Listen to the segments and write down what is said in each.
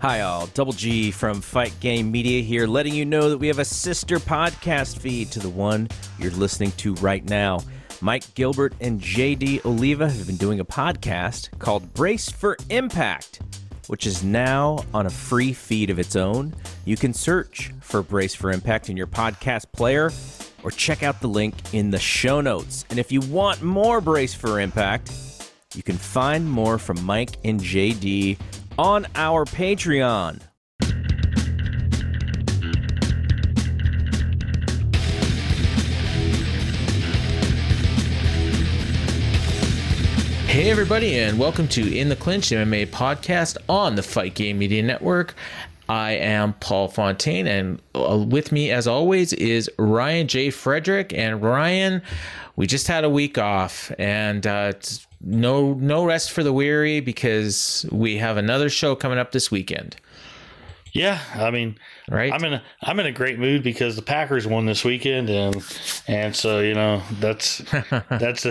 Hi, all. Double G from Fight Game Media here, letting you know that we have a sister podcast feed to the one you're listening to right now. Mike Gilbert and JD Oliva have been doing a podcast called Brace for Impact, which is now on a free feed of its own. You can search for Brace for Impact in your podcast player or check out the link in the show notes. And if you want more Brace for Impact, you can find more from Mike and JD on our Patreon. Hey, everybody, and welcome to In the Clinch MMA podcast on the Fight Game Media Network. I am Paul Fontaine, and uh, with me, as always, is Ryan J. Frederick. And Ryan, we just had a week off, and uh, it's no no rest for the weary because we have another show coming up this weekend. Yeah, I mean, right? I'm in a I'm in a great mood because the Packers won this weekend, and and so you know that's that's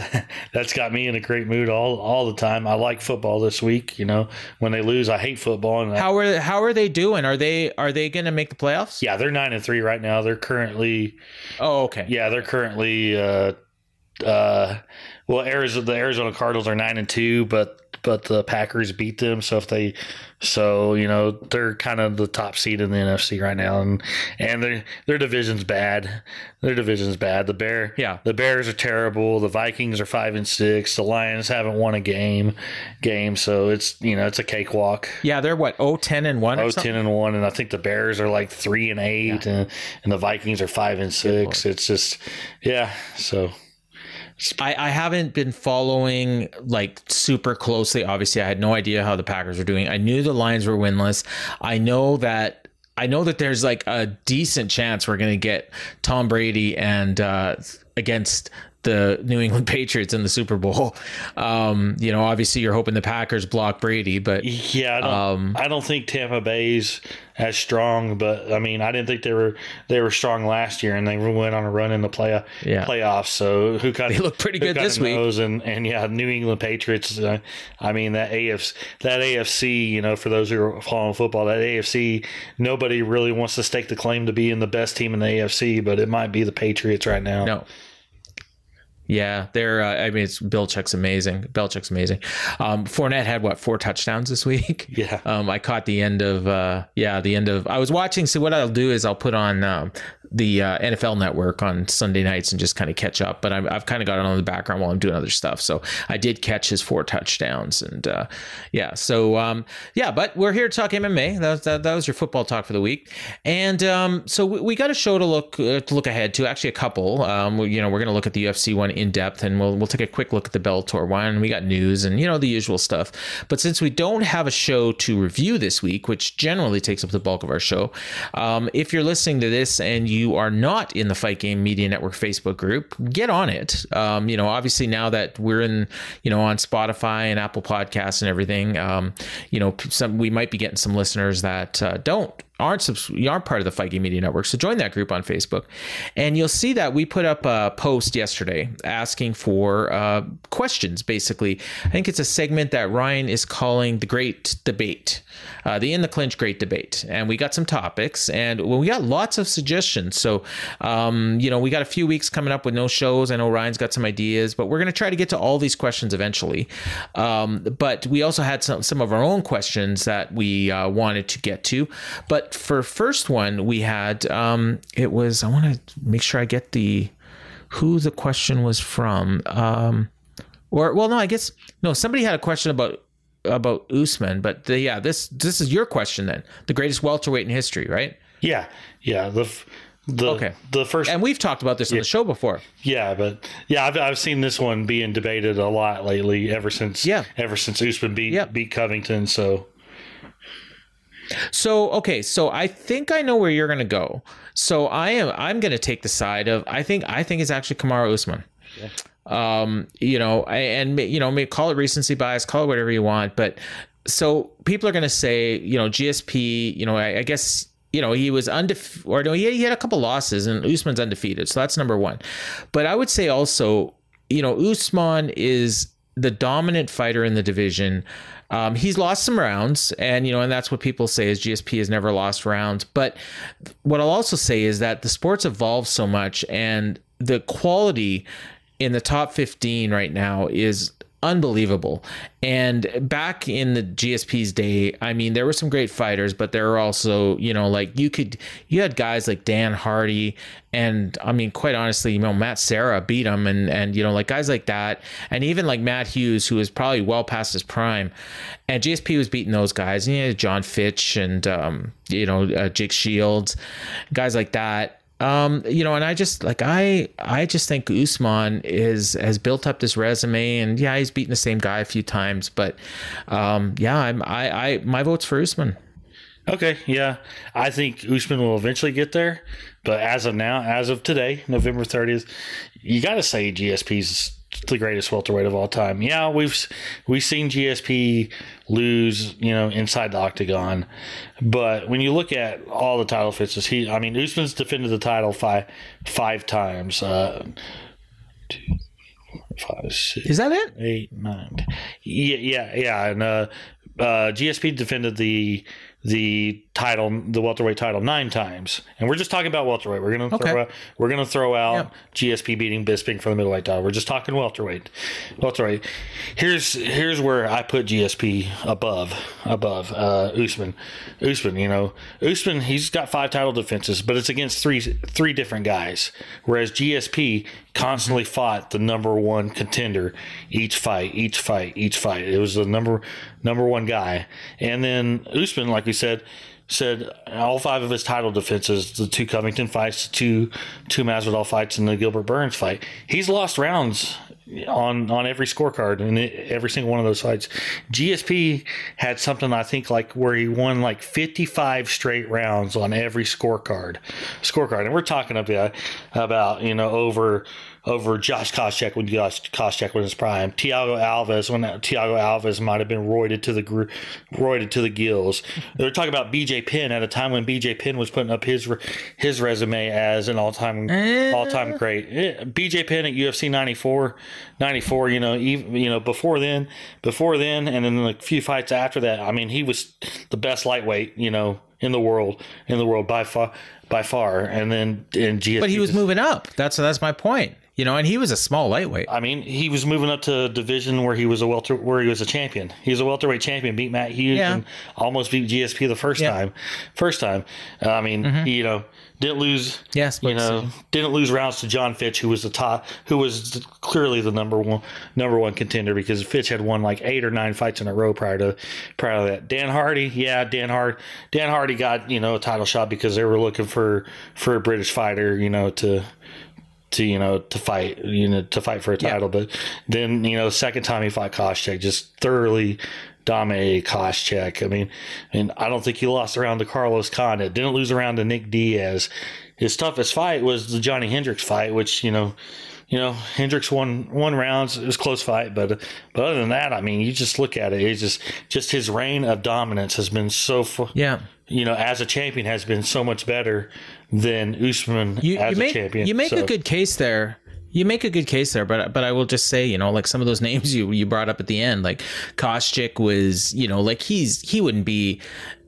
that's got me in a great mood all all the time. I like football this week. You know, when they lose, I hate football. And how are how are they doing? Are they are they going to make the playoffs? Yeah, they're nine and three right now. They're currently. Oh, okay. Yeah, they're currently. Uh, uh, well, Arizona, the Arizona Cardinals are nine and two, but but the Packers beat them. So if they, so you know they're kind of the top seed in the NFC right now, and and their their division's bad. Their division's bad. The Bear, yeah, the Bears are terrible. The Vikings are five and six. The Lions haven't won a game, game. So it's you know it's a cakewalk. Yeah, they're what 10 and one. 10 and one, and I think the Bears are like three and eight, yeah. and and the Vikings are five and six. It's just yeah, so. I, I haven't been following like super closely. Obviously, I had no idea how the Packers were doing. I knew the Lions were winless. I know that I know that there's like a decent chance we're going to get Tom Brady and uh, against the New England Patriots in the Super Bowl. Um, you know, obviously you're hoping the Packers block Brady, but yeah, I don't, um, I don't think Tampa Bay's as strong. But I mean, I didn't think they were they were strong last year, and they went on a run in the play yeah. playoffs. So who kind of look pretty good this week? And and yeah, New England Patriots. Uh, I mean that AFC that AFC. You know, for those who are following football, that AFC nobody really wants to stake the claim to being the best team in the AFC, but it might be the Patriots right now. No. Yeah, they're. Uh, I mean, it's Belichick's amazing. Belichick's amazing. Um, Fournette had what four touchdowns this week. Yeah. Um, I caught the end of. Uh, yeah, the end of. I was watching. So what I'll do is I'll put on um, the uh, NFL Network on Sunday nights and just kind of catch up. But i have kind of got it on the background while I'm doing other stuff. So I did catch his four touchdowns, and uh, yeah. So um, yeah, but we're here to talk MMA. That was, that, that was your football talk for the week, and um, so we, we, got a show to look uh, to look ahead to. Actually, a couple. Um, you know, we're going to look at the UFC one in depth, and we'll we'll take a quick look at the Bellator one. We got news and you know the usual stuff. But since we don't have a show to review this week, which generally takes up the bulk of our show, um, if you're listening to this and you are not in the Fight Game Media Network Facebook group, get on it. Um, you know, obviously now that we're in, you know, on Spotify and Apple Podcasts and everything, um, you know, some we might be getting some listeners that uh, don't aren't subs- you aren't part of the Game Media Network, so join that group on Facebook, and you'll see that we put up a post yesterday asking for uh, questions. Basically, I think it's a segment that Ryan is calling the Great Debate, uh, the In the Clinch Great Debate, and we got some topics, and well, we got lots of suggestions. So, um, you know, we got a few weeks coming up with no shows. I know Ryan's got some ideas, but we're going to try to get to all these questions eventually. Um, but we also had some some of our own questions that we uh, wanted to get to, but for first one we had um, it was I want to make sure I get the who the question was from. Um, or well, no, I guess no. Somebody had a question about about Usman, but the, yeah, this this is your question then. The greatest welterweight in history, right? Yeah, yeah. The the okay. the first and we've talked about this yeah, on the show before. Yeah, but yeah, I've, I've seen this one being debated a lot lately. Ever since yeah, ever since Usman beat yep. beat Covington. So so okay, so I think I know where you're gonna go. So I am I'm gonna take the side of I think I think it's actually Kamaru Usman. Yeah. Um, you know, and you know, call it recency bias, call it whatever you want, but so people are gonna say, you know, GSP, you know, I, I guess you know, he was undefeated, or no, he, he had a couple losses, and Usman's undefeated, so that's number one. But I would say also, you know, Usman is the dominant fighter in the division. Um, he's lost some rounds, and you know, and that's what people say is GSP has never lost rounds. But what I'll also say is that the sport's evolved so much, and the quality in the top 15 right now is unbelievable. And back in the GSP's day, I mean, there were some great fighters, but there were also, you know, like you could, you had guys like Dan Hardy, and I mean, quite honestly, you know, Matt Serra beat him, and and you know, like guys like that, and even like Matt Hughes, who was probably well past his prime, and GSP was beating those guys, and you know, Jon Fitch and um, you know, uh, Jake Shields, guys like that um, you know, and I just like I I just think Usman is has built up this resume, and yeah, he's beaten the same guy a few times, but um, yeah, I'm I I my vote's for Usman. Okay, yeah, I think Usman will eventually get there, but as of now, as of today, November thirtieth, you got to say GSP's the greatest welterweight of all time. Yeah, we've we've seen GSP lose, you know, inside the octagon, but when you look at all the title fixes, he, I mean, Usman's defended the title five five times. Uh, two, four, five, six, Is that it? eight, nine. Yeah, yeah, yeah. And uh, uh, GSP defended the the title, the welterweight title, nine times. And we're just talking about welterweight. We're gonna Okay. throw out, we're gonna throw out GSP beating Bisping for the middleweight title. We're just talking welterweight. Welterweight. Here's here's where I put GSP above above uh, Usman. Usman, you know, Usman he's got five title defenses, but it's against three three different guys. Whereas GSP constantly fought the number one contender each fight, each fight, each fight. It was the number number one guy. And then Usman, like we said, said all five of his title defenses, the two Covington fights, the two two Masvidal fights, and the Gilbert Burns fight, he's lost rounds on on every scorecard in every single one of those fights. GSP had something I think like where he won like 55 straight rounds on every scorecard. Scorecard, and we're talking about about you know over over Josh Koscheck when Josh Koscheck was in his prime. Thiago Alves when Thiago Alves might have been roided to the gr- roided to the gills. They're talking about BJ Penn at a time when BJ Penn was putting up his re- his resume as an all time all time great. Eh, BJ Penn at UFC 94, 94. You know, even you know before then, before then, and then a few fights after that. I mean, he was the best lightweight. You know. In the world, in the world by far, by far, and then and GSP. But he was moving up. That's that's my point. You know, and he was a small lightweight. I mean, he was moving up to a division where he was a welter, where he was a champion. He was a welterweight champion, beat Matt Hughes, Yeah. and almost beat GSP the first Yeah. time. First time, Uh, I mean, he, you know, didn't lose. Yes, you know, didn't lose rounds to Jon Fitch, who was the top, who was clearly the number one number one contender because Fitch had won like eight or nine fights in a row prior to prior to that. Dan Hardy, yeah, Dan Hard, Dan Hardy got you know a title shot because they were looking for for a British fighter, you know, to to you know to fight you know to fight for a title. But then you know second time he fought Koscheck just thoroughly dominated Koscheck. I mean and I don't think he lost around to Carlos Condit didn't lose around to Nick Diaz. His toughest fight was the Johny Hendricks fight which you know you know Hendricks won one rounds it was a close fight but but other than that I mean you just look at it it's just just his reign of dominance has been so fu- Yeah. you know as a champion has been so much better than Usman You, as you make a champion you make So- a good case there. You make a good case there, but but I will just say, you know, like some of those names you you brought up at the end, like Koscheck was, you know, like he's he wouldn't be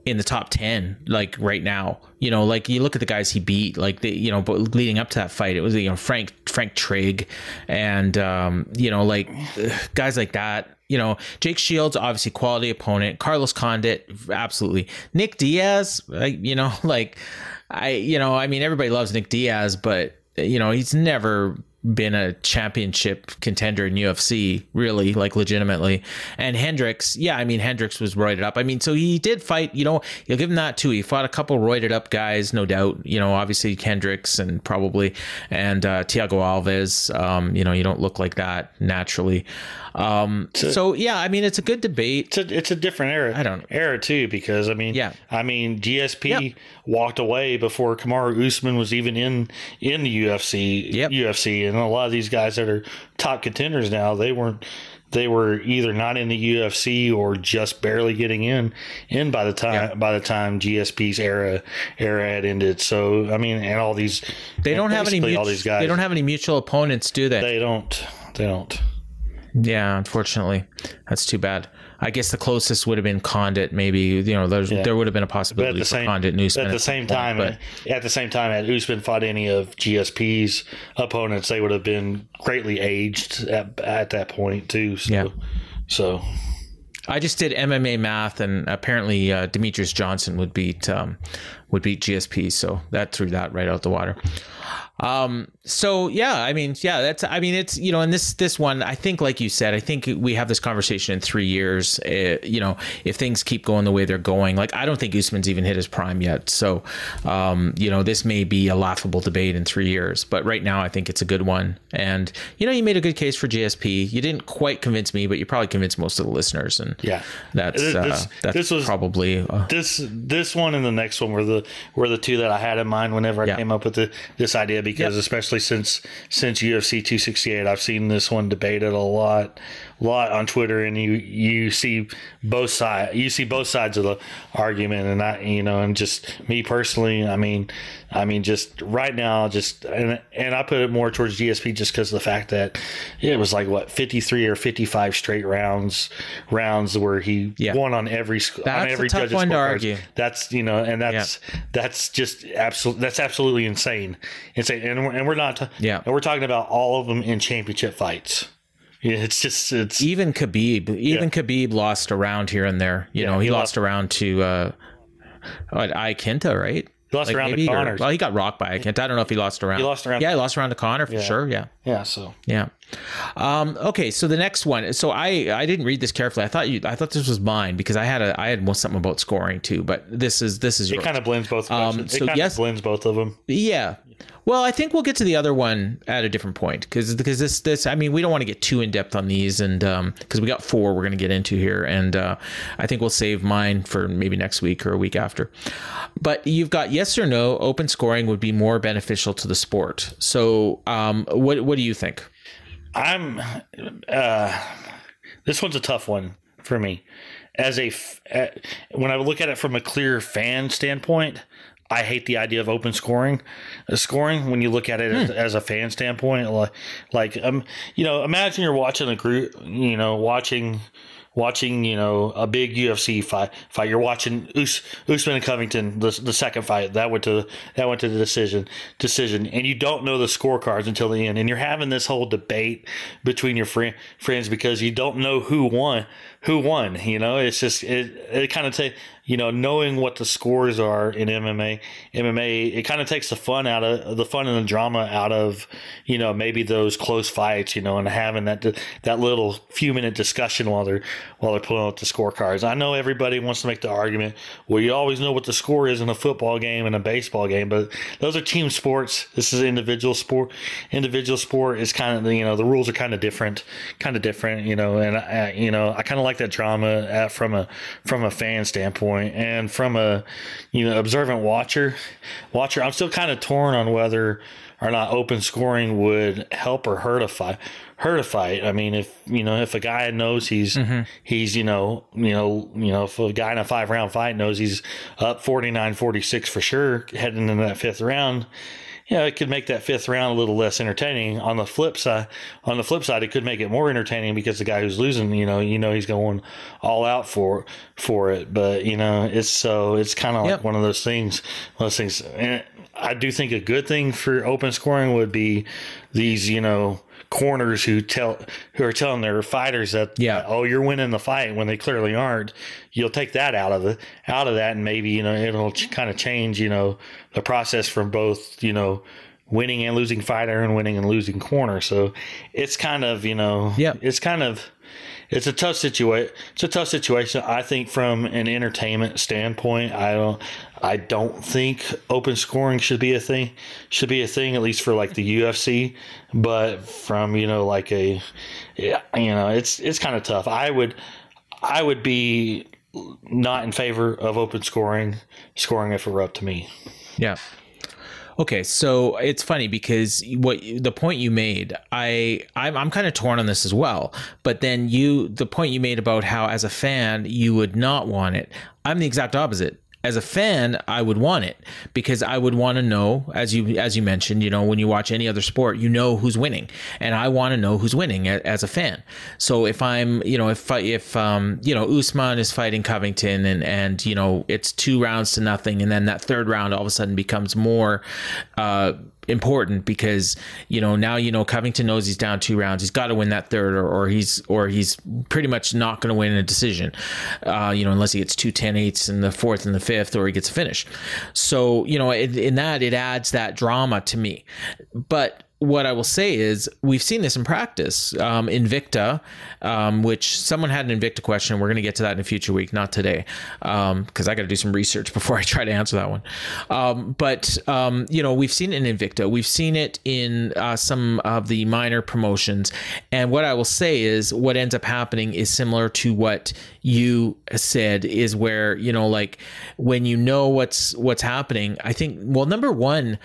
in the top 10 like right now. You know like you look at the guys he beat like the you know but leading up to that fight it was you know frank frank trigg and um you know like guys like that. You know jake shields obviously quality opponent. Carlos condit absolutely. Nick diaz like you know like i you know i mean everybody loves nick diaz but you know he's never been a championship contender in UFC, really, like legitimately. And Hendricks, yeah, I mean Hendricks was roided up. I mean, so he did fight, you know, you'll give him that too. He fought a couple roided up guys, no doubt. You know, obviously Hendricks and probably and uh Thiago Alves. Um, you know, you don't look like that naturally. Um so yeah, I mean it's a good debate. it's a it's a different era. I don't- era too because I mean Yeah. I mean GSP Yep. walked away before Kamaru Usman was even in in the UFC Yep. UFC and a lot of these guys that are top contenders now they weren't they were either not in the UFC or just barely getting in in by the time by the time GSP's era era had ended. So I mean and all these They don't have any mutual, all these guys they don't have any mutual opponents, do they? they don't they don't Yeah, unfortunately, that's too bad. I guess the closest would have been Condit. Maybe you know Yeah. there would have been a possibility for same, Condit and Usman at the same time, point, at the same time, had Usman fought any of GSP's opponents, they would have been greatly aged at, at that point too. So, Yeah. So I just did MMA math, and apparently uh, Demetrious Johnson would beat um, would beat GSP, so that threw that right out the water. Um, so yeah, I mean, yeah, that's, I mean, it's, you know, and this, this one, I think, like you said, I think we have this conversation in three years, uh, you know, if things keep going the way they're going, like, I don't think Usman's even hit his prime yet. So, um, you know, this may be a laughable debate in three years, but right now I think it's a good one. And, you know, you made a good case for GSP. You didn't quite convince me, but you probably convinced most of the listeners. And Yeah. that's, This- uh, that's this was- probably, uh, this this one and the next one were the were the two that I had in mind whenever I Yeah. came up with the, this idea because Yep. especially since since UFC 268 I've seen this one debated a lot lot on Twitter and you you see both sides you see both sides of the argument and I you know and just me personally I mean I mean just right now just and and I put it more towards GSP just because of the fact that it was like what 53 or 55 straight rounds rounds where he Yeah. won on every sc- on a every tough judge's one to argue. That's you know, and that's that's just absolutely that's absolutely insane. Insane, and we're, and we're not Yeah. and we're talking about all of them in championship fights. Yeah, it's just it's even Khabib, even Khabib lost around here and there. You Yeah, know, he, he lost, around to uh, Iaquinta, right? He lost around to maybe, or- Conor. well, he got rocked by Iaquinta. I don't know if he lost around. He lost around- Yeah, he lost around to Conor for sure. Yeah. yeah. So Yeah. Um, okay, so the next one. So I I didn't read this carefully. I thought you I thought this was mine because I had a I had something about scoring too. But this is this is it yours. kind of blends both. questions. Um, so it kind yes- of blends both of them. Yeah. Well, I think we'll get to the other one at a different point because because this this I mean we don't want to get too in depth on these and um because we got four we're going to get into here and uh, I think we'll save mine for maybe next week or a week after. But you've got yes or no open scoring would be more beneficial to the sport. So um what what do you think? I'm uh this one's a tough one for me. As a f- uh, when I look at it from a clear fan standpoint, I hate the idea of open scoring. Uh, scoring when you look at it as, as a fan standpoint, like like um you know, imagine you're watching a group, you know, watching watching, you know, a big UFC fight. Fight. You're watching Us, Usman and Covington, the, the second fight that went to that went to the decision decision, and you don't know the scorecards until the end, and you're having this whole debate between your friend, friends because you don't know who won. Who won? You know, it's just it. It kind of take you know knowing what the scores are in MMA. MMA it kind of takes the fun out of the fun and the drama out of you know maybe those close fights. You know, and having that that little few minute discussion while they're while they're pulling out the scorecards. I know everybody wants to make the argument. Well, you always know what the score is in a football game and a baseball game, but those are team sports. This is individual sport. Individual sport is kind of you know the rules are kind of different, kind of different. You know, and I, you know I kind of like that drama at, from a from a fan standpoint and from a you know observant watcher. Watcher, I'm still kind of torn on whether or not open scoring would help or hurt a fight hurt a fight. I mean, if you know, if a guy knows he's mm-hmm. he's you know you know you know if a guy in a five round fight knows he's up 49-46 for sure heading into that fifth round, you know, it could make that fifth round a little less entertaining. On the flip side, on the flip side, it could make it more entertaining because the guy who's losing, you know, you know he's going all out for for it. But you know, it's so it's kind of like Yep. one of those things. One of those things, and I do think a good thing for open scoring would be these, you know corners who tell who are telling their fighters that Yeah. oh you're winning the fight when they clearly aren't you'll take that out of the out of that and maybe you know it'll ch- kind of change you know the process from both you know winning and losing fighter and winning and losing corner so it's kind of you know Yeah. it's kind of it's a tough situation. It's a tough situation. I think from an entertainment standpoint, I don't, I don't think open scoring should be a thing. Should be a thing at least for like the UFC. But from you know like a, you know it's it's kind of tough. I would, I would be not in favor of open scoring, scoring if it were up to me. Yeah. Okay, so it's funny because what the point you made, I I'm, I'm kind of torn on this as well. But then you, the point you made about how as a fan you would not want it. I'm the exact opposite. As a fan, I would want it because I would want to know, as you as you mentioned, you know, when you watch any other sport, you know who's winning, and I want to know who's winning as a fan. So if I'm, you know, if if um, you know, Usman is fighting Covington, and and you know, it's two rounds to nothing, and then that third round all of a sudden becomes more. Uh, important because you know now you know Covington knows he's down two rounds. He's got to win that third, or, or he's or he's pretty much not going to win a decision. Uh, you know, unless he gets two 10 eights in the fourth and the fifth, or he gets a finish. So you know, in, in that it adds that drama to me. But what I will say is we've seen this in practice. Um, Invicta, um, which someone had an Invicta question. We're going to get to that in a future week, not today, because um, I got to do some research before I try to answer that one. Um, but um, you know, we've seen it in Invicta. We've seen it in uh, some of the minor promotions. And what I will say is, what ends up happening is similar to what you said. Is where you know, like when you know what's what's happening. I think. Well, number one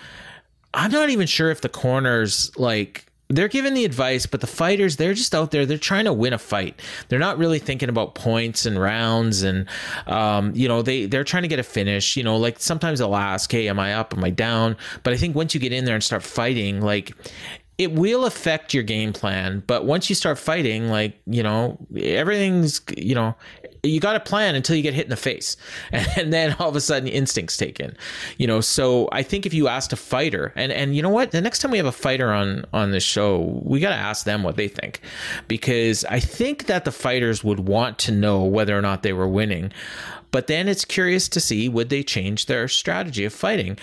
I'm not even sure if the corners like they're giving the advice, but the fighters, they're just out there. They're trying to win a fight. They're not really thinking about points and rounds, and um, you know, they they're trying to get a finish. You know, like sometimes they'll ask, "Hey, am I up? Am I down?" But I think once you get in there and start fighting, like it will affect your game plan. But once you start fighting, like you know, everything's you know, you got to plan until you get hit in the face. And then all of a sudden instincts take in you know? So i think if you asked a fighter and and you know what? The next time we have a fighter on on the show we got to ask them what they think. Because i think that the fighters would want to know whether or not they were winning. But then it's curious to see would they change their strategy of fighting?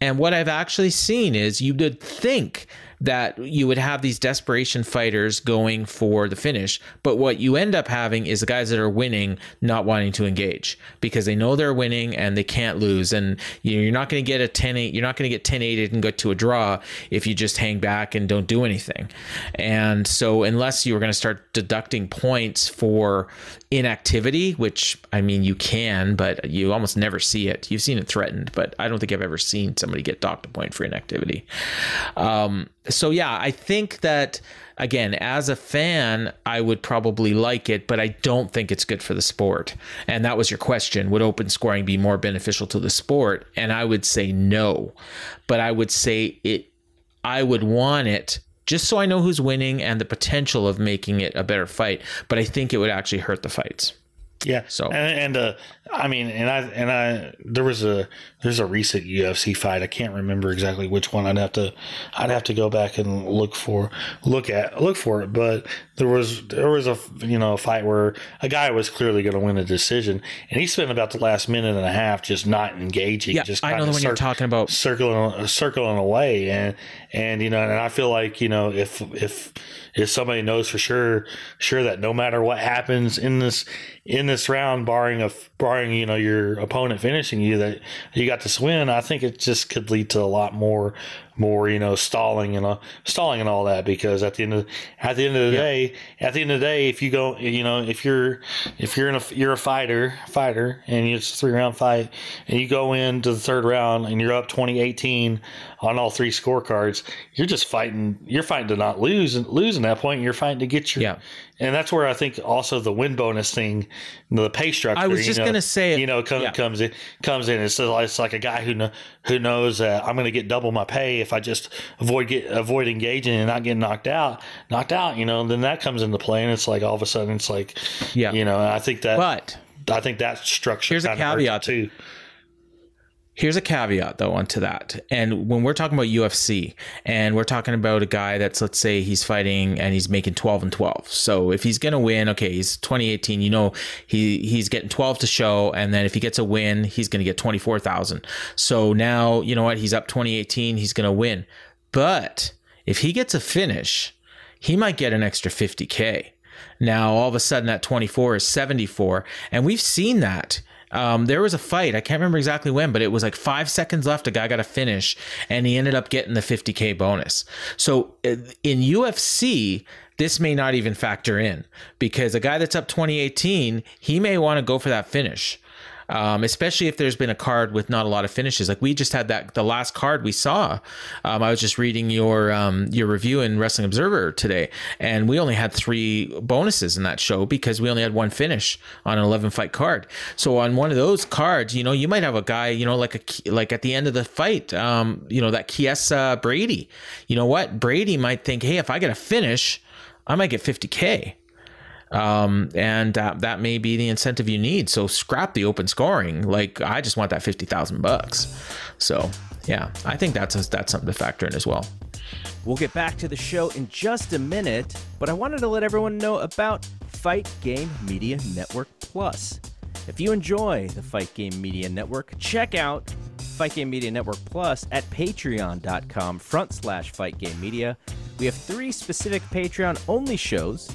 And what i've actually seen is you would think that you would have these desperation fighters going for the finish. But what you end up having is the guys that are winning not wanting to engage because they know they're winning and they can't lose. And you're not going to get a 10 8, you're not going to get 10 8 and go to a draw if you just hang back and don't do anything. And so, unless you were going to start deducting points for inactivity, which I mean, you can, but you almost never see it. You've seen it threatened, but I don't think I've ever seen somebody get docked a point for inactivity. Um, so yeah, I think that again, as a fan, I would probably like it, but I don't think it's good for the sport. And that was your question. Would open scoring be more beneficial to the sport? And I would say no. But I would say it I would want it just so I know who's winning and the potential of making it a better fight, but I think it would actually hurt the fights. Yeah. So and, and uh, I mean, and I and I there was a there's a recent UFC fight. I can't remember exactly which one. I'd have to I'd have to go back and look for look at look for it. But there was there was a you know a fight where a guy was clearly going to win a decision, and he spent about the last minute and a half just not engaging. Yeah, just I know the one you're talking about, circling circling away, and and you know, and I feel like you know if if if somebody knows for sure sure that no matter what happens in this in this round, barring a barring you know your opponent finishing you, that you got to win, I think it just could lead to a lot more more you know stalling and uh, stalling and all that because at the end of at the end of the yeah. day at the end of the day if you go you know if you're if you're in a you're a fighter fighter and it's a three round fight and you go into the third round and you're up 2018 on all three scorecards you're just fighting you're fighting to not lose and losing that point you're fighting to get your yeah and that's where I think also the win bonus thing, the pay structure. I was just know, gonna say, it. you know, come, yeah. comes in, comes in. It's, it's like a guy who know, who knows that I'm going to get double my pay if I just avoid get avoid engaging and not getting knocked out, knocked out. You know, then that comes into play, and it's like all of a sudden it's like, yeah, you know, I think that, but I think that structure here's a caveat too. Here's a caveat though onto that. And when we're talking about UFC and we're talking about a guy that's let's say he's fighting and he's making 12 and 12. So if he's going to win, okay, he's 2018, you know, he he's getting 12 to show and then if he gets a win, he's going to get 24,000. So now, you know what, he's up 2018, he's going to win. But if he gets a finish, he might get an extra 50k. Now all of a sudden that 24 is 74 and we've seen that um, there was a fight. I can't remember exactly when, but it was like five seconds left. A guy got a finish, and he ended up getting the 50k bonus. So uh, in UFC, this may not even factor in because a guy that's up 2018, he may want to go for that finish. Um, especially if there's been a card with not a lot of finishes. Like we just had that the last card we saw. Um, I was just reading your um, your review in Wrestling Observer today, and we only had three bonuses in that show because we only had one finish on an 11 fight card. So on one of those cards, you know, you might have a guy, you know, like a like at the end of the fight, um, you know, that Kiesa Brady. You know what? Brady might think, hey, if I get a finish, I might get 50k um, and uh, that may be the incentive you need. So scrap the open scoring. Like I just want that fifty thousand bucks. So yeah, I think that's a, that's something to factor in as well. We'll get back to the show in just a minute, but I wanted to let everyone know about Fight Game Media Network Plus. If you enjoy the Fight Game Media Network, check out Fight Game Media Network Plus at patreon.com front slash Fight Game Media. We have three specific Patreon only shows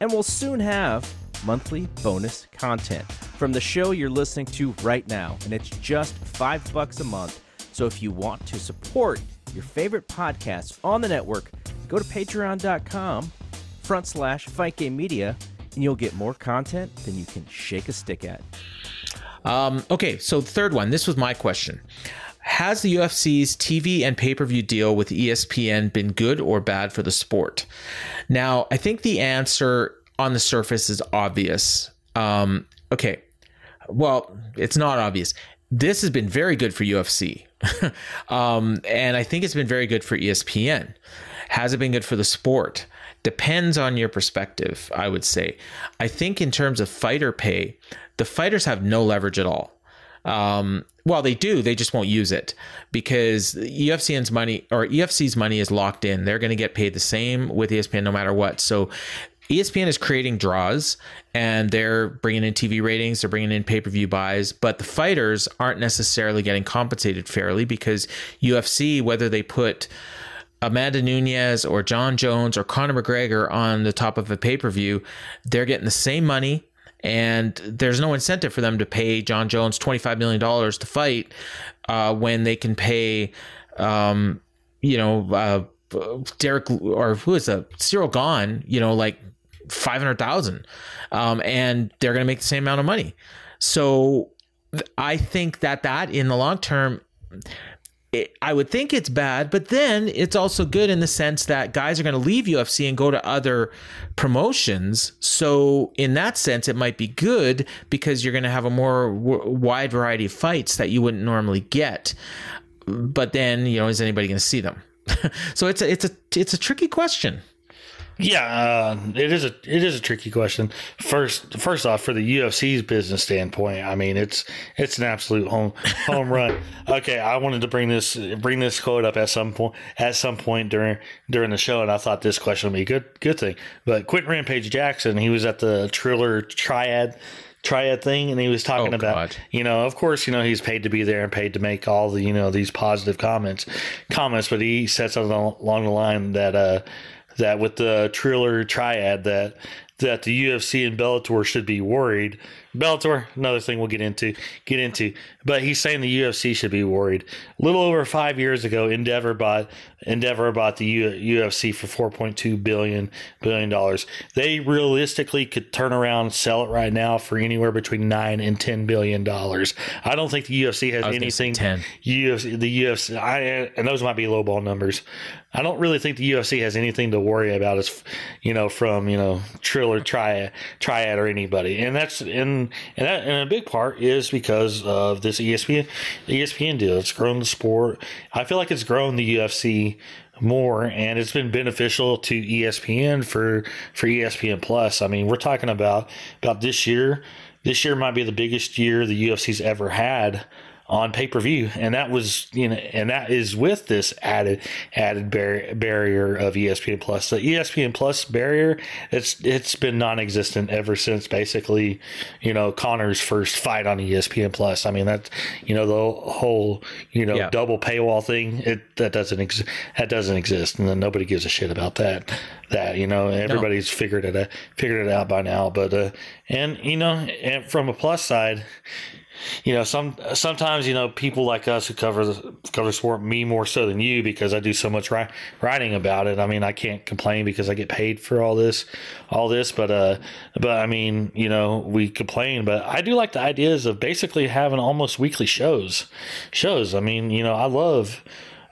and we'll soon have monthly bonus content from the show you're listening to right now, and it's just five bucks a month. So if you want to support your favorite podcasts on the network, go to patreon.com front slash fight game media and you'll get more content than you can shake a stick at. Um, okay, so third one. This was my question. Has the UFC's TV and pay per view deal with ESPN been good or bad for the sport? Now, I think the answer on the surface is obvious. Um, okay, well, it's not obvious. This has been very good for UFC. um, and I think it's been very good for ESPN. Has it been good for the sport? Depends on your perspective, I would say. I think in terms of fighter pay, the fighters have no leverage at all. Um, well, they do. They just won't use it because UFC's money or EFC's money is locked in. They're going to get paid the same with ESPN no matter what. So ESPN is creating draws and they're bringing in TV ratings, they're bringing in pay per view buys, but the fighters aren't necessarily getting compensated fairly because UFC, whether they put Amanda Nunes or Jon Jones or Conor McGregor on the top of a pay per view, they're getting the same money and there's no incentive for them to pay Jon Jones $25 million to fight uh, when they can pay, um, you know, uh, Derek or who is a Ciryl Gane, you know, like 500,000. Um, and they're going to make the same amount of money. So I think that that in the long term I would think it's bad, but then it's also good in the sense that guys are going to leave UFC and go to other promotions. So, in that sense, it might be good because you're going to have a more w- wide variety of fights that you wouldn't normally get. But then, you know, is anybody going to see them? so it's a it's a it's a tricky question. Yeah, uh, it is a it is a tricky question. First, first off, for the UFC's business standpoint, I mean it's it's an absolute home home run. Okay, I wanted to bring this bring this quote up at some point at some point during during the show, and I thought this question would be a good good thing. But Quinton Rampage Jackson, he was at the Triller Triad triad thing and he was talking oh, about God. you know of course you know he's paid to be there and paid to make all the you know these positive comments comments but he said something along the line that uh that with the Triller triad that that the UFC and Bellator should be worried. Bellator, another thing we'll get into get into, but he's saying the UFC should be worried. A little over five years ago, Endeavor bought Endeavor bought the U, UFC for four point two billion billion dollars. They realistically could turn around and sell it right now for anywhere between nine and ten billion dollars. I don't think the UFC has anything. Ten. UFC, the UFC, I, and those might be lowball numbers. I don't really think the UFC has anything to worry about as you know from you know Triller Triad, Triad or anybody, and that's and and that and a big part is because of this ESPN ESPN deal. It's grown the sport. I feel like it's grown the UFC more and it's been beneficial to ESPN for for ESPN Plus. I mean, we're talking about about this year. This year might be the biggest year the UFC's ever had on pay per view, and that was you know, and that is with this added added bar- barrier of ESPN Plus. The ESPN Plus barrier, it's it's been non-existent ever since basically, you know, Conor's first fight on ESPN Plus. I mean that you know the whole you know yeah. double paywall thing. It that doesn't ex- that doesn't exist, and then nobody gives a shit about that. That you know everybody's no. figured it out, figured it out by now. But uh, and you know, and from a plus side you know, some sometimes you know people like us who cover the cover sport, me more so than you because I do so much ri- writing about it. I mean, I can't complain because I get paid for all this, all this. But uh, but I mean, you know, we complain, but I do like the ideas of basically having almost weekly shows. Shows. I mean, you know, I love.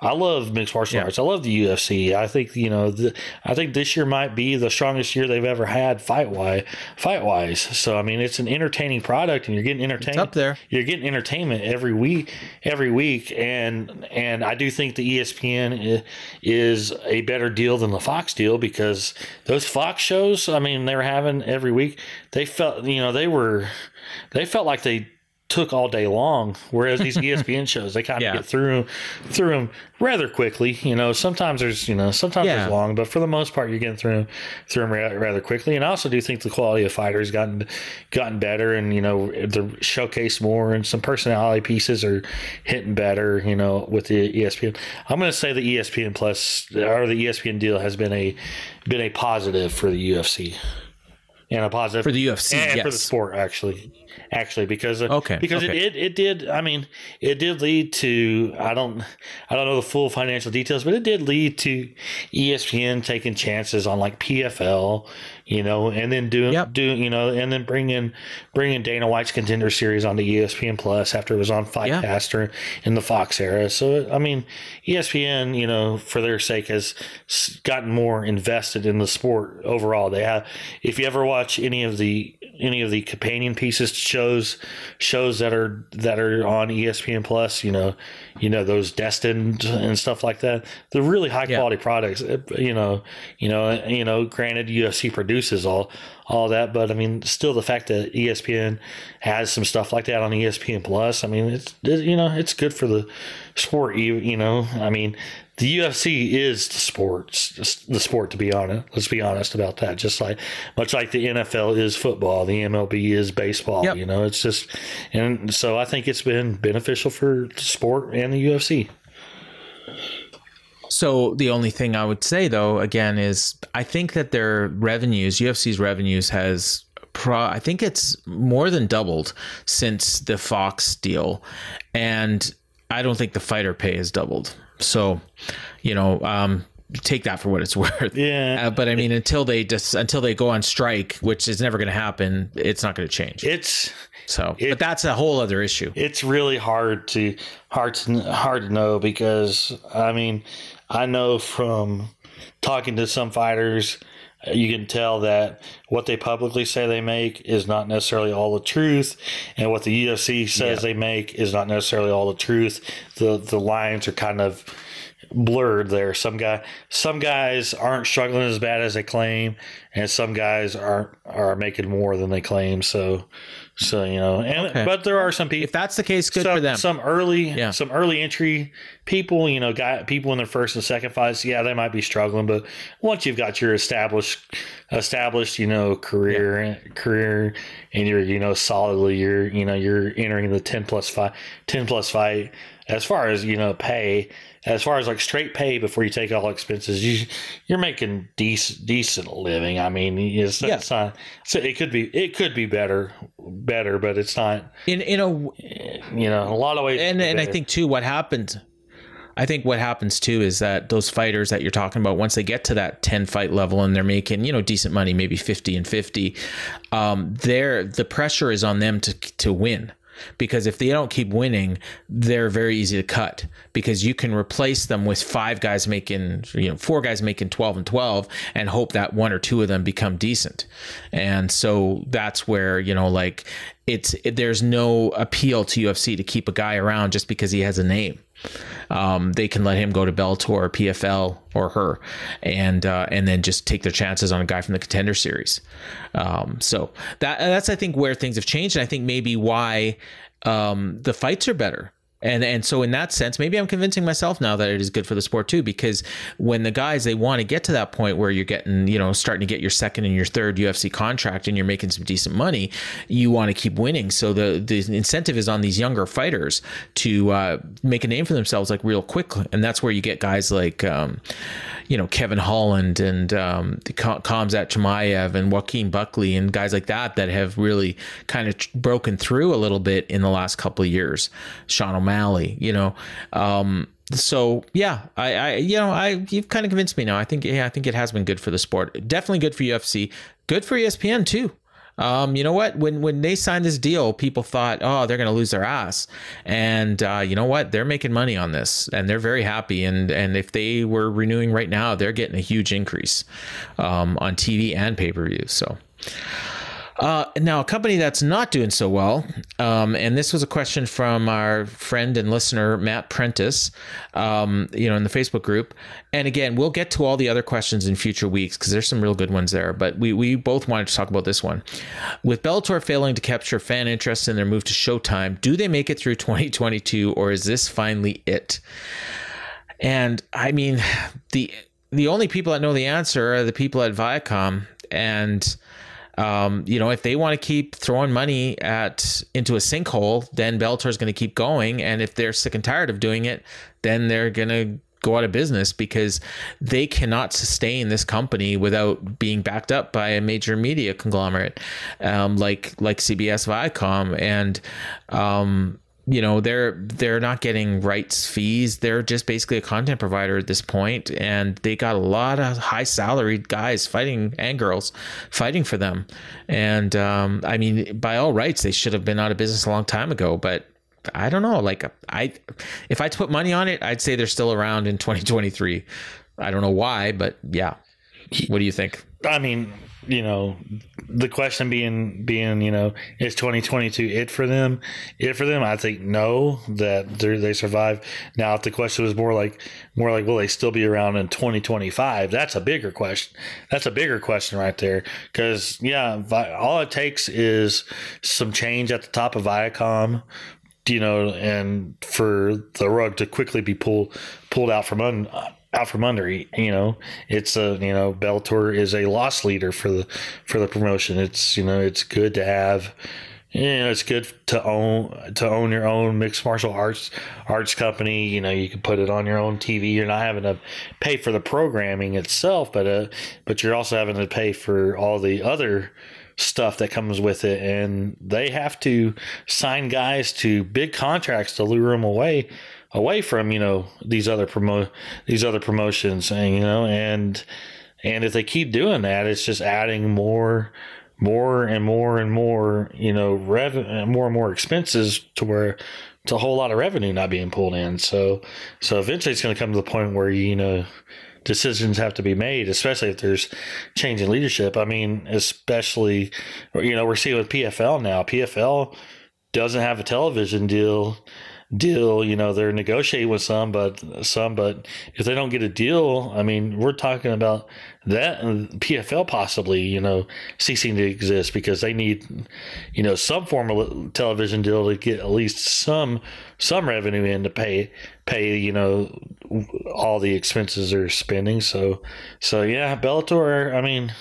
I love mixed martial Yeah. arts. I love the UFC. I think you know. The, I think this year might be the strongest year they've ever had fight wise. Fight wise. So I mean, it's an entertaining product, and you're getting entertained up there. You're getting entertainment every week, every week, and and I do think the ESPN is a better deal than the Fox deal because those Fox shows. I mean, they were having every week. They felt you know they were they felt like they took all day long whereas these ESPN shows they kind of Yeah. get through through them rather quickly you know sometimes there's you know sometimes Yeah. there's long but for the most part you're getting through through them ra- rather quickly. And I also do think the quality of fighters gotten gotten better and you know they're showcased more and some personality pieces are hitting better you know with the ESPN I'm going to say the ESPN plus or the ESPN deal has been a been a positive for the UFC and a positive For the UFC, and for the sport actually actually because uh, Okay, because okay. It, it it did i mean it did lead to i don't i don't know the full financial details but it did lead to espn taking chances on like pfl you know and then doing Yep. doing you know and then bringing bringing dana white's contender series onto E espn plus after it was on fight Yeah. Pastor in the fox era so i mean espn you know for their sake has gotten more invested in the sport overall they have if you ever watch any of the any of the companion pieces to shows shows that are that are on ESPN Plus, you know, you know those destined and stuff like that. They're really high Yeah. quality products. Uh, You know, you know, you know. Granted, UFC produces all all that, but I mean, still the fact that ESPN has some stuff like that on ESPN Plus. I mean, it's you know, it's good for the sport. You you know, I mean, the UFC is the sports, the sport. To be honest, let's be honest about that. Just like much like the NFL is football, the MLB is baseball. Yep. You know, it's just, and so I think it's been beneficial for the sport and the UFC. So the only thing I would say though, again, is I think that their revenues, UFC's revenues, has pro. I think it's more than doubled since the Fox deal, and I don't think the fighter pay has doubled. So, you know, um, take that for what it's worth. Yeah. Uh, but I mean, until they just until they go on strike, which is never going to happen, it's not going to change. It's So, but that's a whole other issue. it's really hard to hard to hard to know because I mean I know from talking to some fighters you can tell that what they publicly say they make is not necessarily all the truth and what the UFC says they make is not necessarily all the truth. The the lines are kind of blurred there. Some guy some guys aren't struggling as bad as they claim and some guys aren't are making more than they claim. So so you know and Okay. but there are some people If that's the case, good some, for them. Some early, Yeah. some early entry people, you know, got people in their first and second fights. Yeah, they might be struggling, but once you've got your established, established, you know, career, career, and you're, you know, solidly, you're, you know, you're entering the ten plus fight, ten plus fight. As far as you know, pay. As far as like straight pay before you take all expenses, you you're making decent decent living. I mean, it's, Yeah. it's not. So it could be it could be better, better, but it's not. in in a You know, a lot of ways. and and I think too what happens I think what happens too is that those fighters that you're talking about once they get to that 10 fight level and they're making you know decent money maybe 50 and 50 um they're the pressure is on them to to win because if they don't keep winning they're very easy to cut. Because you can replace them with five guys making you know four guys making 12 and 12 and hope that one or two of them become decent. And so that's where you know like it's it, there's no appeal to UFC to keep a guy around just because he has a name um, they can let him go to Bellator or PFL or her, and uh, and then just take their chances on a guy from the Contender Series. Um, so that that's I think where things have changed, and I think maybe why um, the fights are better. And and so in that sense, maybe I'm convincing myself now that it is good for the sport too, because when the guys they want to get to that point where you're getting, you know, starting to get your second and your third UFC contract and you're making some decent money, you want to keep winning. So the the incentive is on these younger fighters to uh, make a name for themselves like real quick, and that's where you get guys like, um, you know Kevin Holland and um, Khamzat Chimaev and Joaquin Buckley and guys like that that have really kind of broken through a little bit in the last couple of years. Sean O'Malley, you know. Um, so yeah, I, I, you know, I you've kind of convinced me now. I think yeah, I think it has been good for the sport. Definitely good for UFC. Good for ESPN too. Um, you know what? When when they signed this deal, people thought, oh, they're going to lose their ass, and uh, you know what? They're making money on this, and they're very happy. And and if they were renewing right now, they're getting a huge increase um, on TV and pay per view. So. Uh, now, a company that's not doing so well, um, and this was a question from our friend and listener Matt Prentice, um, you know, in the Facebook group. And again, we'll get to all the other questions in future weeks because there's some real good ones there. But we we both wanted to talk about this one. With Bellator failing to capture fan interest in their move to Showtime, do they make it through 2022, or is this finally it? And I mean, the the only people that know the answer are the people at Viacom and um, you know, if they want to keep throwing money at into a sinkhole, then Bellator is going to keep going. And if they're sick and tired of doing it, then they're going to go out of business because they cannot sustain this company without being backed up by a major media conglomerate um, like like CBS Viacom and um, you know they're they're not getting rights fees. They're just basically a content provider at this point and they got a lot of high salaried guys fighting and girls fighting for them. And um, i mean by all rights they should have been out of business a long time ago but i don't know like i if i put money on it i'd say they're still around in 2023 i don't know why but yeah. What do you think? I mean you know, the question being being you know is 2022 it for them? It for them? I think no that they survive. Now, if the question was more like more like will they still be around in 2025? That's a bigger question. That's a bigger question right there because yeah, all it takes is some change at the top of Viacom you know, and for the rug to quickly be pulled pulled out from un, out from under. You know, it's a you know Bellator is a loss leader for the for the promotion. It's you know it's good to have. You know, it's good to own to own your own mixed martial arts arts company. You know, you can put it on your own TV. You're not having to pay for the programming itself, but uh, but you're also having to pay for all the other stuff that comes with it, and they have to sign guys to big contracts to lure them away away from you know these other promo these other promotions and you know and and if they keep doing that it's just adding more more and more and more you know rev more and more expenses to where it's a whole lot of revenue not being pulled in. So so eventually it's going to come to the point where you know decisions have to be made especially if there's change in leadership. I mean especially you know we're seeing with pfl now. Pfl doesn't have a television deal deal. You know, they're negotiating with some, but some, but if they don't get a deal, I mean, we're talking about that PFL possibly, you know, ceasing to exist because they need, you know, some form of television deal to get at least some some revenue in to pay pay, you know, all the expenses they're spending. So, so yeah, Bellator. I mean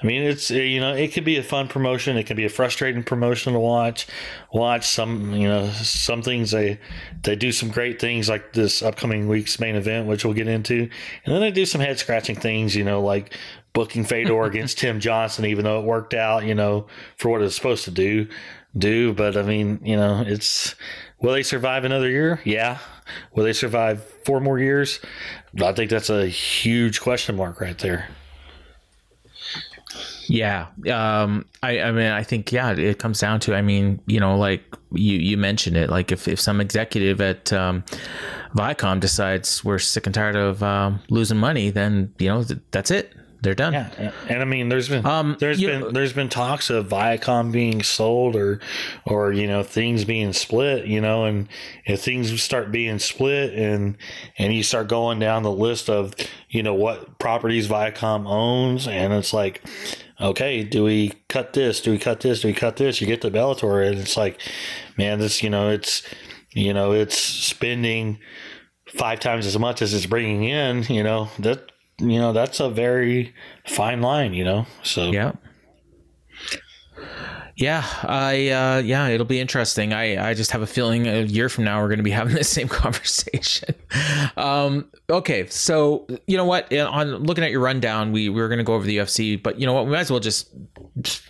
I mean, it's uh, you know, it could be a fun promotion. It can be a frustrating promotion to watch. Watch some, you know, some things they they do some great things like this upcoming week's main event, which we'll get into, and then they do some head scratching things, you know, like booking Fedor against Tim Johnson, even though it worked out, you know, for what it's supposed to do. Do, but I mean, you know, it's will they survive another year? Yeah. Will they survive four more years? I think that's a huge question mark right there. Yeah. Um, I, I mean, I think, yeah, it comes down to, I mean, you know, like you, you mentioned it, like if, if some executive at, um, Viacom decides we're sick and tired of, um, losing money, then, you know, th- that's it. They're done. Yeah, and I mean, there's been um, there's been know, there's been talks of Viacom being sold or or you know things being split. You know, and if things start being split and and you start going down the list of you know what properties Viacom owns, and it's like okay, do we cut this? Do we cut this? Do we cut this? You get the Bellator, and it's like, man, this, you know, it's, you know, it's spending five times as much as it's bringing in. You know that, you know, that's a very fine line. You know, so yeah. Yeah, I uh, yeah, it'll be interesting. I I just have a feeling a year from now we're going to be having the same conversation. um, okay, so you know what? On looking at your rundown, we, we were going to go over the UFC, but you know what? We might as well just,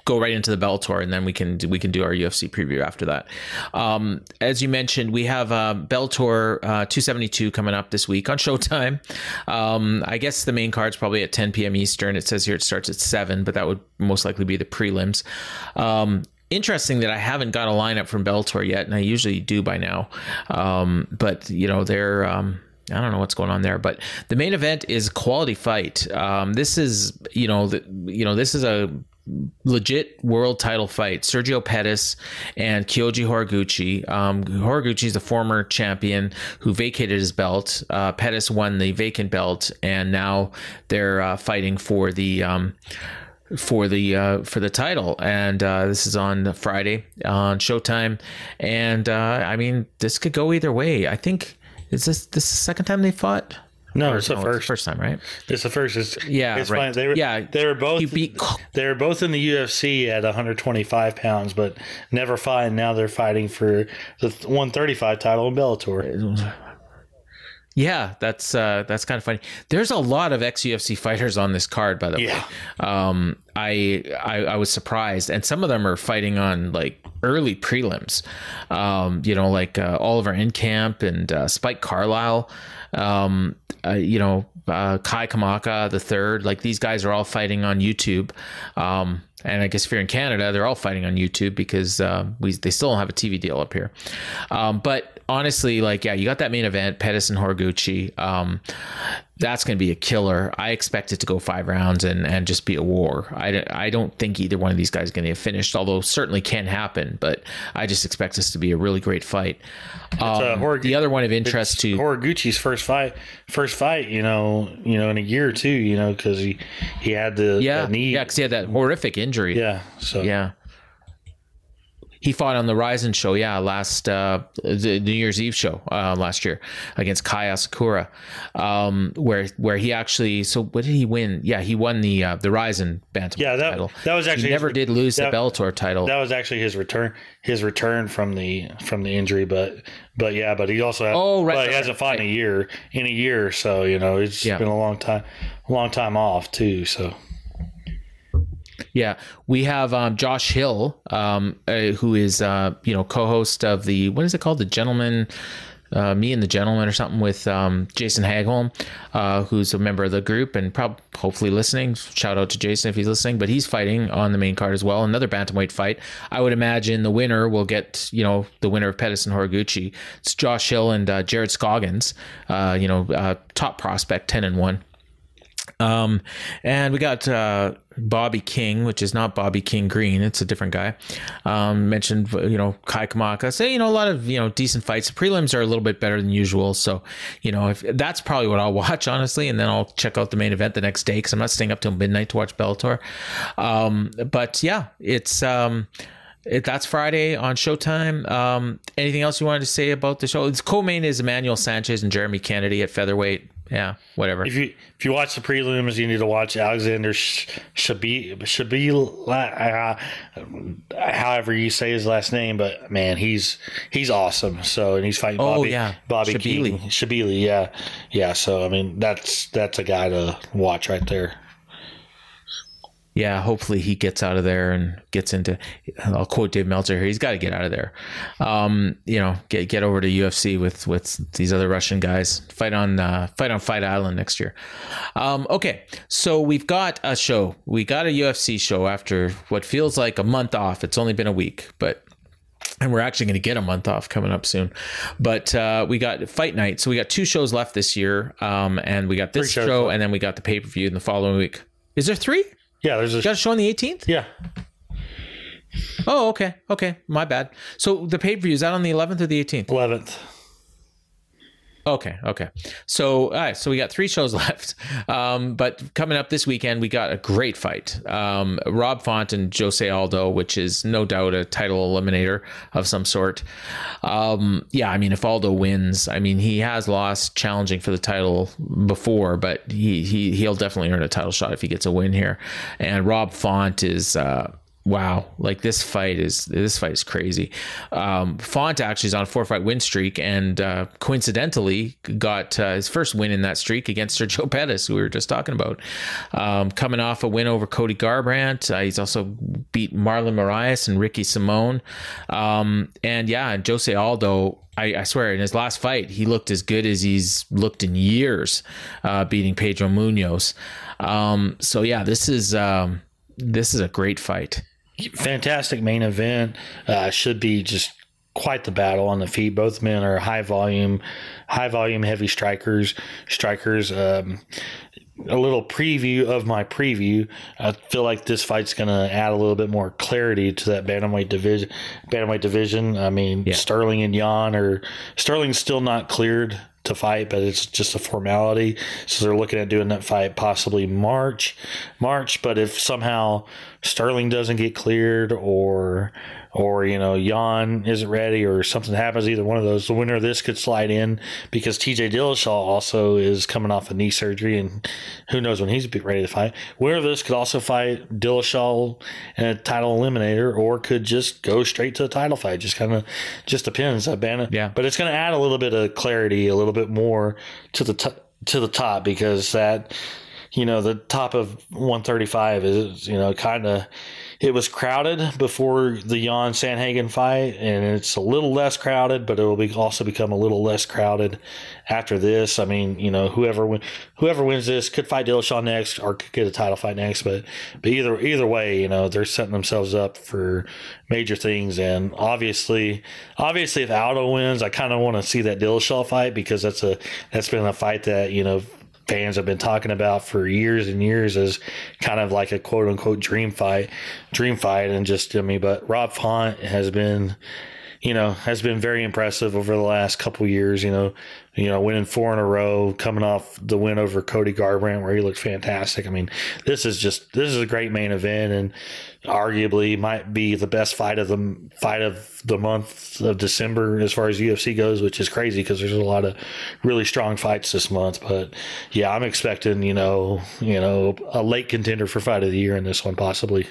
go right into the Bellator, and then we can we can do our UFC preview after that. Um, as you mentioned, we have uh, Bellator uh, 272 coming up this week on Showtime. Um, I guess the main card's probably at 10 p.m. Eastern. It says here it starts at seven, but that would most likely be the prelims. Um, interesting that I haven't got a lineup from Bellator yet, and I usually do by now. Um, but you know, they're um, I don't know what's going on there, but the main event is quality fight. Um, this is you know the, you know this is a legit world title fight. Sergio Pettis and Kyoji Horiguchi. Um, Horiguchi is the former champion who vacated his belt. Uh, Pettis won the vacant belt, and now they're uh, fighting for the. Um, for the uh, for the title, and uh, this is on Friday on Showtime, and uh, I mean this could go either way. I think is this this the second time they fought? No, it's the first. first time, right? It's the first. It's, Yeah, it's right. fine. They were, Yeah, they were both. beat- They were both in the UFC at 125 pounds, but never fight. Now they're fighting for the 135 title in Bellator. Yeah, that's uh, that's kind of funny. There's a lot of ex UFC fighters on this card, by the Yeah. way. Um, I, I I was surprised, and some of them are fighting on like early prelims. Um, you know, like uh, Oliver Enkamp and uh, Spike Carlyle. Um, uh, you know, uh, Kai Kamaka the third. Like these guys are all fighting on YouTube. Um, and I guess if you're in Canada, they're all fighting on YouTube because uh, we they still don't have a TV deal up here. Um, but honestly, like yeah, you got that main event, Pettis and Horiguchi. Um, that's going to be a killer. I expect it to go five rounds and, and just be a war. I, don't- I don't think either one of these guys is going to get finished, although certainly can happen. But I just expect this to be a really great fight. Um, uh, the other one of interest to Horiguchi's first fight, first fight, you know, you know, in a year or two, you know, because he he had the yeah knee. yeah because he had that horrific injury. yeah. So Yeah. He fought on the Rizin show, yeah, last uh, the New Year's Eve show uh, last year against Kai Asakura, um, where where he actually. So what did he win? Yeah, he won the uh, the Rizin bantamweight Yeah, that- title. that was actually he never his- did lose that- the Bellator title. that was actually his return his return from the from the injury but but yeah but he also had, Oh, right, but right, he hasn't right, fought in a year in a year so you know it's Yeah. been a long time a long time off too so Yeah, we have um, Josh Hill, um, uh, who is uh, you know co-host of the what is it called, the Gentleman, uh, Me and the Gentleman or something with um, Jason Hagholm, uh, who's a member of the group and probably hopefully listening. Shout out to Jason if he's listening. But he's fighting on the main card as well, another bantamweight fight. I would imagine the winner will get you know the winner of Pettis and Horiguchi. It's Josh Hill and uh, Jared Scoggins, uh, you know top prospect, ten and one. Um, and we got uh, Bobby King, which is not Bobby King Green; it's a different guy. Um, mentioned, you know, Kai Kamaka. So you know, a lot of you know decent fights. The prelims are a little bit better than usual, so you know, if that's probably what I'll watch honestly, and then I'll check out the main event the next day because I'm not staying up till midnight to watch Bellator. Um, but yeah, it's. Um, it, that's Friday on Showtime. Um, anything else you wanted to say about the show? Its co-main is Emmanuel Sanchez and Jeremy Kennedy at featherweight. Yeah, whatever. if you if you watch the prelims you need to watch Alexander Sh- Shabi uh, however you say his last name but man he's he's awesome so and he's fighting Oh, Bobby yeah. Bobby Shabili. King Shabili yeah yeah so I mean that's that's a guy to watch right there yeah, hopefully he gets out of there and gets into. I'll quote Dave Meltzer here. He's got to get out of there. Um, you know, get get over to UFC with with these other Russian guys. Fight on uh, fight on Fight Island next year. Um, okay, so we've got a show. We got a UFC show after what feels like a month off. It's only been a week, but and we're actually going to get a month off coming up soon. But uh, we got fight night, so we got two shows left this year, um, and we got this show, and then we got the pay per view in the following week. Is there three? Yeah there's a got a show on the 18th? yeah Oh, okay. Okay. My bad. So the pay per view is that on the 11th or the 18th? 11th Okay. Okay. So, all right. So we got three shows left. Um, but coming up this weekend, we got a great fight. Um, Rob Font and Jose Aldo, which is no doubt a title eliminator of some sort. Um, yeah. I mean, if Aldo wins, I mean, he has lost challenging for the title before, but he, he, he'll definitely earn a title shot if he gets a win here. And Rob Font is, uh, wow, like this fight is this fight is crazy. Um, Font actually is on a four fight win streak, and uh, coincidentally got uh, his first win in that streak against Sergio Pettis, who we were just talking about. Um, coming off a win over Cody Garbrandt, uh, he's also beat Marlon Moraes and Ricky Simón, um, and yeah, and Jose Aldo. I, I, swear, in his last fight, he looked as good as he's looked in years, uh, beating Pedro Munhoz. Um, so yeah, this is um, this is a great fight fantastic main event. Uh, should be just quite the battle on the feet. Both men are high volume, high volume, heavy strikers. Strikers. Um, a little preview of my preview. I feel like this fight's going to add a little bit more clarity to that bantamweight division. Bantamweight division. I mean, yeah. Sterling and Yan are Sterling's still not cleared to fight, but it's just a formality. So they're looking at doing that fight possibly March, March. But if somehow Sterling doesn't get cleared, or or you know Yan isn't ready, or something happens, either one of those, the winner of this could slide in because T.J. Dillashaw also is coming off a knee surgery, and who knows when he's ready to fight. Winner of this could also fight Dillashaw in a title eliminator, or could just go straight to a title fight. Just kind of just depends. Banner, yeah, but it's going to add a little bit of clarity, a little bit more to the t- to the top because that you know the top of 135 is you know kind of it was crowded before the Yan Sandhagen fight, and it's a little less crowded, but it will be also become a little less crowded after this. I mean, you know, whoever win, whoever wins this could fight Dillashaw next, or could get a title fight next. But but either either way, you know, they're setting themselves up for major things. And obviously, obviously, if Aldo wins, I kind of want to see that Dillashaw fight because that's a that's been a fight that you know fans have been talking about for years and years as kind of like a quote unquote dream fight, dream fight. And just, I mean, but Rob Font has been, you know, has been very impressive over the last couple years, you know, you know, winning four in a row, coming off the win over Cody Garbrandt where he looked fantastic. I mean, this is just, this is a great main event and arguably might be the best fight of the fight of the month of December as far as UFC goes, which is crazy because there's a lot of really strong fights this month. But yeah, I'm expecting you know you know a late contender for fight of the year in this one possibly.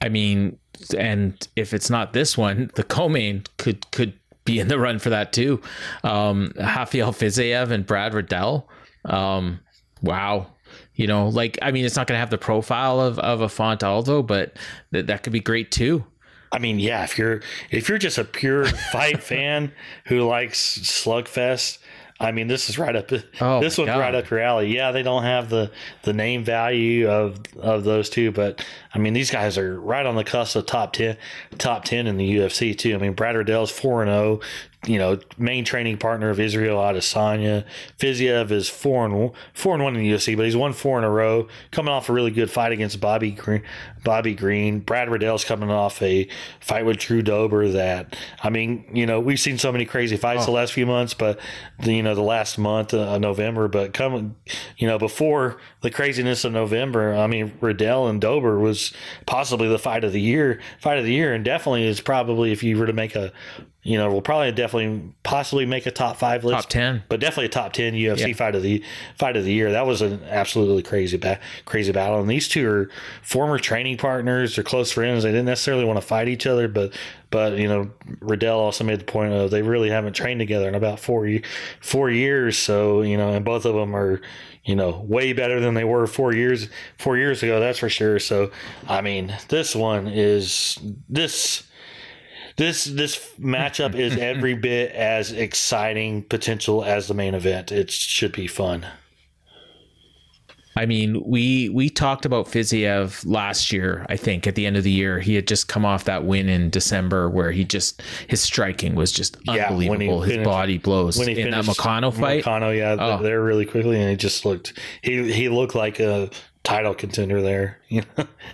I mean, and if it's not this one, the co-main could could be in the run for that too. Um, Rafael Fiziev and Brad Riddell. Um, wow, you know, like I mean, it's not going to have the profile of of a Font Aldo, but that that could be great too. I mean, yeah, if you're if you're just a pure fight fan who likes slugfest, I mean, this is right up. Oh this one's God. right up your alley. Yeah, they don't have the the name value of of those two, but I mean, these guys are right on the cusp of top ten, top ten in the UFC too. I mean, Brad Riddell's four and zero, oh you know, main training partner of Israel Adesanya. Fiziev is four and four and one in the UFC, but he's won four in a row, coming off a really good fight against Bobby Green. Bobby Green, Brad Riddell's coming off a fight with Drew Dober. That I mean, you know, we've seen so many crazy fights oh. the last few months, but the, you know, the last month of November, but coming, you know, before the craziness of November, I mean, Riddell and Dober was possibly the fight of the year, fight of the year, and definitely is probably if you were to make a you know, we'll probably definitely possibly make a top five list, top ten, but definitely a top ten UFC yeah. fight of the fight of the year. That was an absolutely crazy ba- crazy battle. And these two are former training partners. They're close friends. They didn't necessarily want to fight each other, but but you know, Riddell also made the point of they really haven't trained together in about four four years. So you know, and both of them are you know way better than they were four years four years ago. That's for sure. So I mean, this one is this this this matchup is every bit as exciting potential as the main event. It should be fun. I mean, we we talked about Fiziev last year. I think at the end of the year, he had just come off that win in December where he just his striking was just unbelievable. his body blows when he in that Moicano fight. Moicano, yeah, oh. there really quickly, and he just looked he he looked like a title contender there,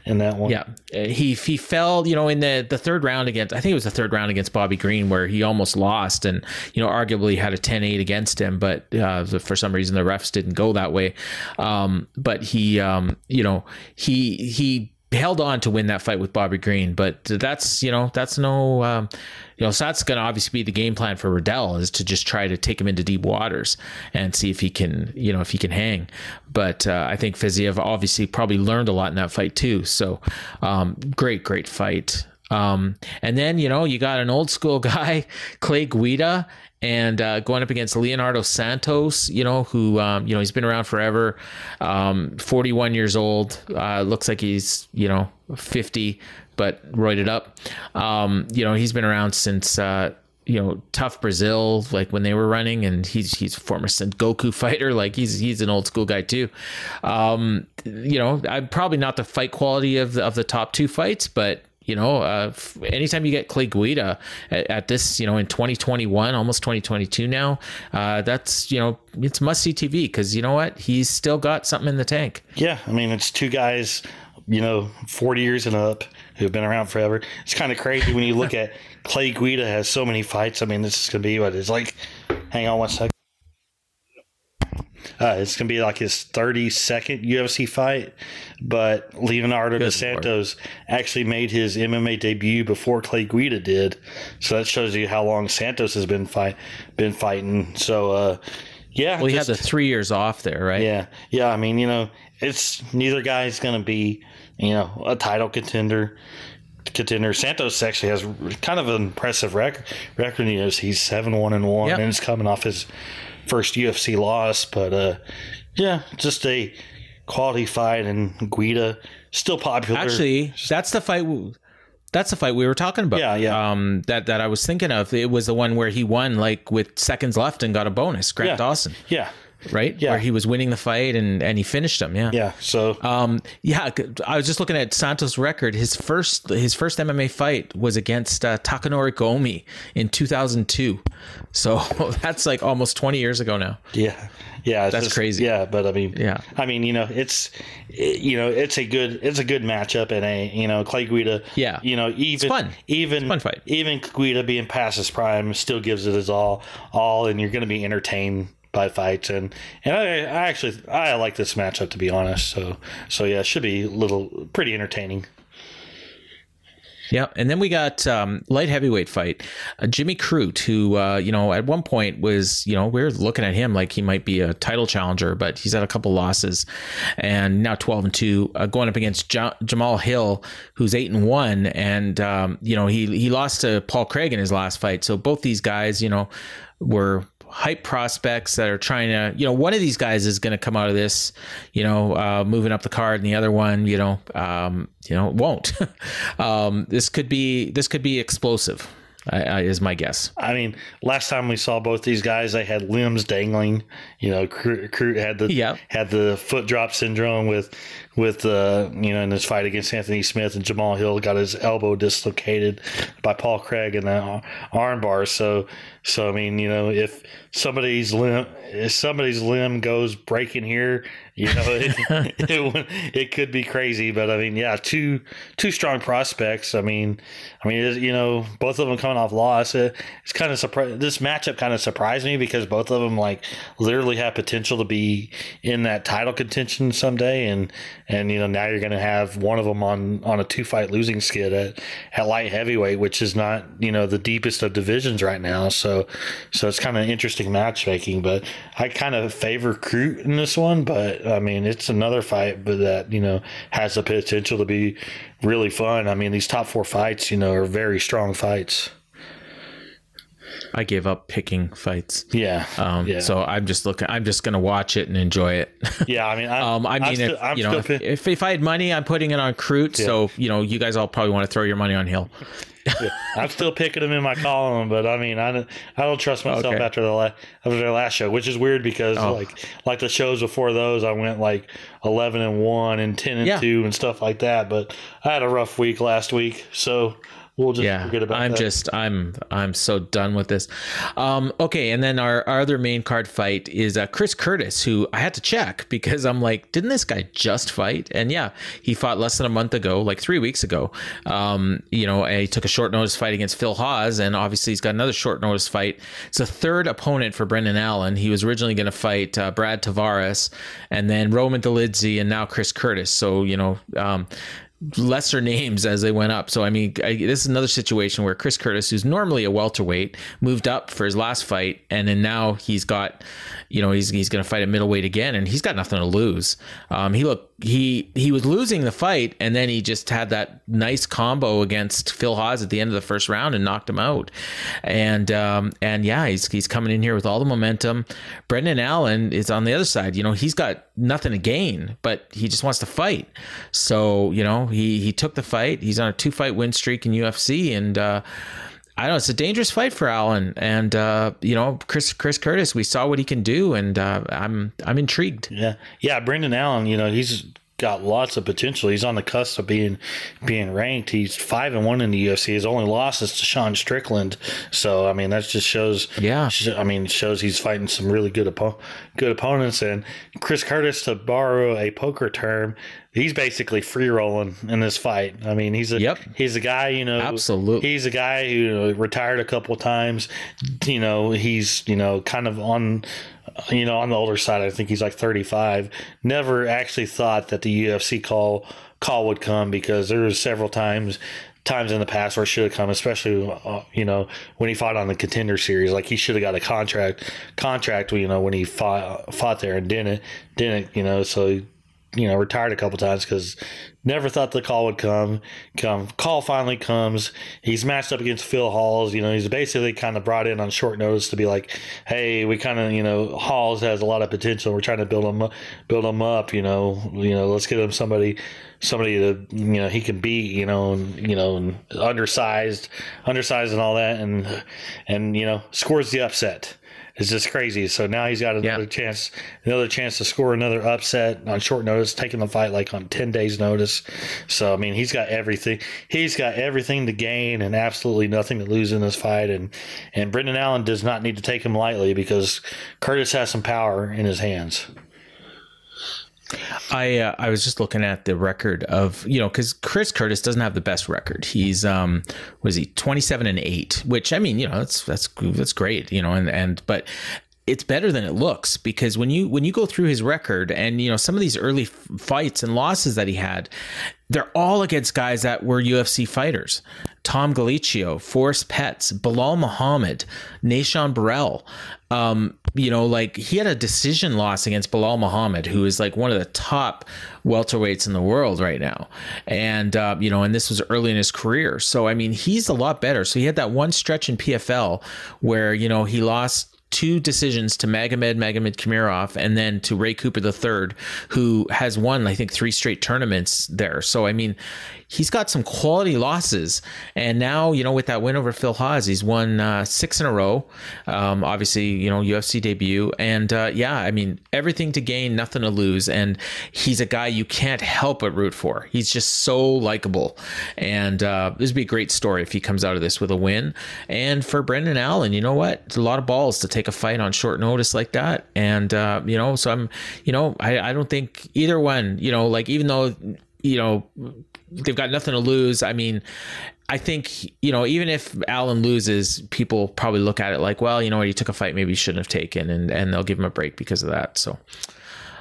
in that one. Yeah, uh, he he fell, you know, in the the third round against. I think it was the third round against Bobby Green where he almost lost, and you know, arguably had a 10-8 against him, but uh, for some reason the refs didn't go that way. Um, but he, um, you know, he he held on to win that fight with Bobby Green, but that's you know that's no um, you know so that's going to obviously be the game plan for Riddell is to just try to take him into deep waters and see if he can you know if he can hang. But uh, I think Fiziev obviously probably learned a lot in that fight too. So um, great, great fight. Um, and then you know you got an old school guy, Clay Guida, and uh, going up against Leonardo Santos, you know, who um, you know he's been around forever, um, 41 years old. Uh, looks like he's you know 50, but roided up. Um, you know, he's been around since. Uh, you know, tough Brazil, like when they were running, and he's he's a former Goku fighter, like he's he's an old school guy too. Um, you know, I'm probably not the fight quality of the, of the top two fights, but you know, uh, anytime you get Clay Guida at, at, this, you know, in 2021, almost 2022 now, uh, that's, you know, it's must see TV because you know what? He's still got something in the tank. Yeah. I mean, it's two guys, you know, 40 years and up who've been around forever. It's kind of crazy when you look at Clay Guida has so many fights. I mean, this is going to be what it's like. Hang on one second. Uh, it's gonna be like his 32nd UFC fight, but Leonardo dos Santos Lord. actually made his MMA debut before Clay Guida did, so that shows you how long Santos has been fight been fighting. So, uh, yeah, well, he just, had the three years off there, right? Yeah, yeah. I mean, you know, it's neither guy's gonna be, you know, a title contender contender. Santos actually has kind of an impressive record. Record, you know, he's seven one and one, yep. and he's coming off his first UFC loss, but uh, yeah, just a quality fight, and Guida still popular. Actually, that's the fight. That's the fight we were talking about. Yeah, yeah. Um, that that I was thinking of. It was the one where he won like with seconds left and got a bonus. Grant yeah. Dawson. Yeah, right? Yeah. Where he was winning the fight and and he finished him. Yeah. Yeah. So um yeah, I was just looking at Santos' record. His first his first MMA fight was against uh, Takanori Gomi in 2002. So that's like almost 20 years ago now. Yeah. Yeah, that's just, crazy. Yeah, but I mean, yeah, I mean, you know, it's, you know, it's a good, it's a good matchup, and a, you know, Clay Guida, yeah, you know, even, it's fun. even, fun fight. even Guida being past his prime still gives it his all, all, and you're going to be entertained by fights and and I, I actually I like this matchup to be honest so so yeah it should be a little pretty entertaining. Yeah, and then we got um, light heavyweight fight, uh, Jimmy Crute, who uh, you know at one point was you know we are looking at him like he might be a title challenger, but he's had a couple losses, and now twelve and two, uh, going up against ja- Jamahal Hill, who's eight and one, and um, you know he he lost to Paul Craig in his last fight, so both these guys you know were hype prospects that are trying to, you know, one of these guys is going to come out of this, you know, uh, moving up the card, and the other one, you know, um, you know, won't. um, this could be this could be explosive. I, I, is my guess. I mean, last time we saw both these guys, they had limbs dangling. You know, Crute had the yep. had the foot drop syndrome with with uh, you know in his fight against Anthony Smith, and Jamahal Hill got his elbow dislocated by Paul Craig in the armbar. So so I mean, you know, if somebody's limb if somebody's limb goes breaking here, you know, it, it, it could be crazy. But I mean, yeah, two two strong prospects. I mean, I mean, you know, both of them coming off loss. It, it's kind of surprised. This matchup kind of surprised me because both of them like literally have potential to be in that title contention someday, and and you know now you're going to have one of them on on a two fight losing skid at at light heavyweight, which is not you know the deepest of divisions right now. So so it's kind of interesting matchmaking. But I kind of favor Crute in this one. But I mean, it's another fight, but that you know has the potential to be really fun. I mean, these top four fights, you know, are very strong fights. I gave up picking fights. Yeah. Um, yeah. So I'm just looking. I'm just gonna watch it and enjoy it. Yeah. I mean, I'm, um, I mean, still, if, you know, if, if, if, I had money, I'm putting it on Crute. Yeah. So you know, you guys all probably want to throw your money on Hill. yeah. I'm still picking them in my column, but I mean, I don't, I don't trust myself okay. after the la- after their last show, which is weird because oh. like like the shows before those, I went like 11 and one and 10 and yeah. two and stuff like that. But I had a rough week last week, so we'll just yeah, forget about I'm that. just I'm I'm so done with this. Um, okay, and then our, our other main card fight is uh, Chris Curtis, who I had to check because I'm like, didn't this guy just fight? And yeah, he fought less than a month ago, like three weeks ago. Um, you know, he took a short notice fight against Phil Hawes, and obviously he's got another short notice fight. It's a third opponent for Brendan Allen. He was originally going to fight uh, Brad Tavares, and then Roman Dolidze, and now Chris Curtis. So you know. Um, lesser names as they went up. So I mean, I, this is another situation where Chris Curtis, who's normally a welterweight, moved up for his last fight, and then now he's got, you know, he's he's going to fight at middleweight again, and he's got nothing to lose. Um, he looked he he was losing the fight, and then he just had that nice combo against Phil Hawes at the end of the first round and knocked him out. And um, and yeah, he's he's coming in here with all the momentum. Brendan Allen is on the other side. You know, he's got nothing to gain, but he just wants to fight. So you know, he he took the fight. He's on a two fight win streak in UFC, and. Uh, I don't know. It's a dangerous fight for Allen, and uh, you know Chris Chris Curtis. We saw what he can do, and uh, I'm I'm intrigued. Yeah, yeah. Brendan Allen, you know, he's got lots of potential. He's on the cusp of being being ranked. He's five and one in the UFC. His only loss is to Sean Strickland. So I mean, that just shows. Yeah. I mean, shows he's fighting some really good oppo- good opponents. And Chris Curtis, to borrow a poker term, he's basically free rolling in this fight. I mean, he's a Yep. he's a guy, you know, Absolutely. He's a guy who retired a couple of times. You know, he's you know kind of on you know on the older side. I think he's like 35. Never actually thought that the UFC call call would come because there was several times times in the past where it should have come, especially uh, you know when he fought on the contender series. Like he should have got a contract contract. You know when he fought fought there and didn't didn't you know so you know retired a couple times because never thought the call would come come call finally comes. He's matched up against phil Hawes you know he's basically kind of brought in on short notice to be like hey we kind of you know Hawes has a lot of potential we're trying to build him build him up you know you know let's get him somebody somebody that you know he can beat you know and you know and undersized undersized and all that and and you know scores the upset it's just crazy. So now he's got another Yeah. chance, another chance to score another upset on short notice, taking the fight like on ten days' notice. So I mean, he's got everything. He's got everything to gain and absolutely nothing to lose in this fight. And and Brendan Allen does not need to take him lightly because Curtis has some power in his hands. I uh, I was just looking at the record of you know because Chris Curtis doesn't have the best record. He's um was he twenty seven and eight, which I mean you know that's that's that's great you know and and but it's better than it looks because when you when you go through his record and you know some of these early fights and losses that he had they're all against guys that were UFC fighters Tom Gallicchio, Forrest Petz, Belal Muhammad, Nah-Shon Burrell. Um, you know, like he had a decision loss against Belal Muhammad, who is like one of the top welterweights in the world right now. And, uh, you know, and this was early in his career. So, I mean, he's a lot better. So he had that one stretch in PFL where, you know, he lost two decisions to Magomed Magomedkerimov and then to Ray Cooper III, who has won, I think, three straight tournaments there. So, I mean, he's got some quality losses. And now, you know, with that win over Phil Hawes, he's won uh, six in a row. Um, obviously, you know, UFC debut. And uh, yeah, I mean, everything to gain, nothing to lose. And he's a guy you can't help but root for. He's just so likable. And uh, this would be a great story if he comes out of this with a win. And for Brendan Allen, you know what? It's a lot of balls to take a fight on short notice like that. And, uh, you know, so I'm, you know, I, I don't think either one, you know, like even though, you know, they've got nothing to lose. I mean, I think you know even if Allen loses, people probably look at it like, well, you know what, he took a fight maybe he shouldn't have taken, and and they'll give him a break because of that. So.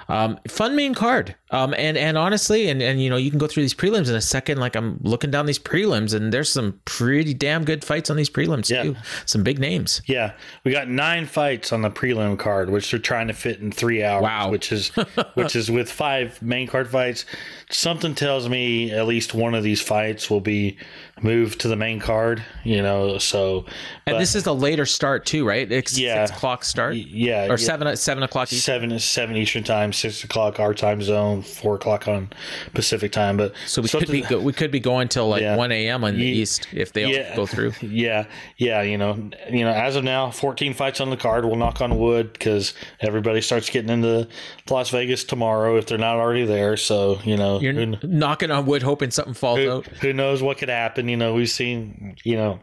Um, fun main card. Um, and and honestly, and and you know, you can go through these prelims in a second. Like I'm looking down these prelims, and there's some pretty damn good fights on these prelims Yeah. too. Some big names. Yeah, we got nine fights on the prelim card, which they're trying to fit in three hours. Wow. Which is which is with five main card fights. Something tells me at least one of these fights will be moved to the main card. You know, so And but- this is a later start too, right? It's Yeah. six o'clock start. yeah, or yeah. seven seven o'clock. East. seven seven Eastern time, six o'clock our time zone, four o'clock on Pacific time. But So we could be go, we could be going till like Yeah. one a.m. on the Ye- east if they all go through. Yeah, yeah, you know, you know, as of now, 14 fights on the card. We'll knock on wood because everybody starts getting into Las Vegas tomorrow if they're not already there. So you know, You're who, knocking on wood, hoping something falls who, out. who knows what could happen? You know, we've seen, you know.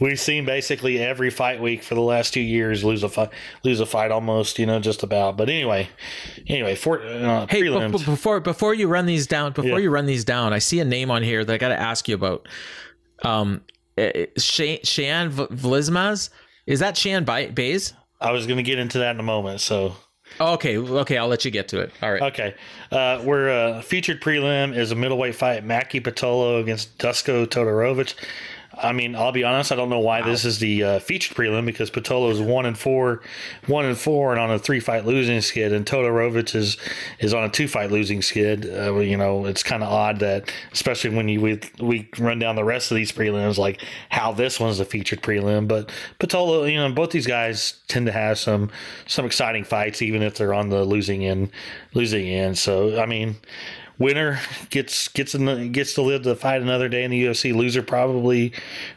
We've seen basically every fight week for the last two years lose a fight, lose a fight almost, you know, just about. But anyway, anyway, for uh, Hey, prelims. be- before before you run these down, before Yeah. you run these down, I see a name on here that I got to ask you about. Um, eh, Shan Shan V- Vlismas. Is that Shan Ba- Buys? I was going to get into that in a moment. So Okay, okay, I'll let you get to it. All right. Okay. Uh, we're uh, featured prelim is a middleweight fight, Maki Pitolo against Dusko Todorovic. I mean, I'll be honest. I don't know why this is the uh, featured prelim because Pitolo is one and four, one and four, and on a three fight losing skid, and Todorovic is is on a two fight losing skid. Uh, you know, it's kind of odd that, especially when you we, we run down the rest of these prelims, like how this one's a featured prelim. But Pitolo, you know, both these guys tend to have some some exciting fights, even if they're on the losing end, losing end. So I mean winner gets gets in the, gets to live to fight another day in the UFC. Loser probably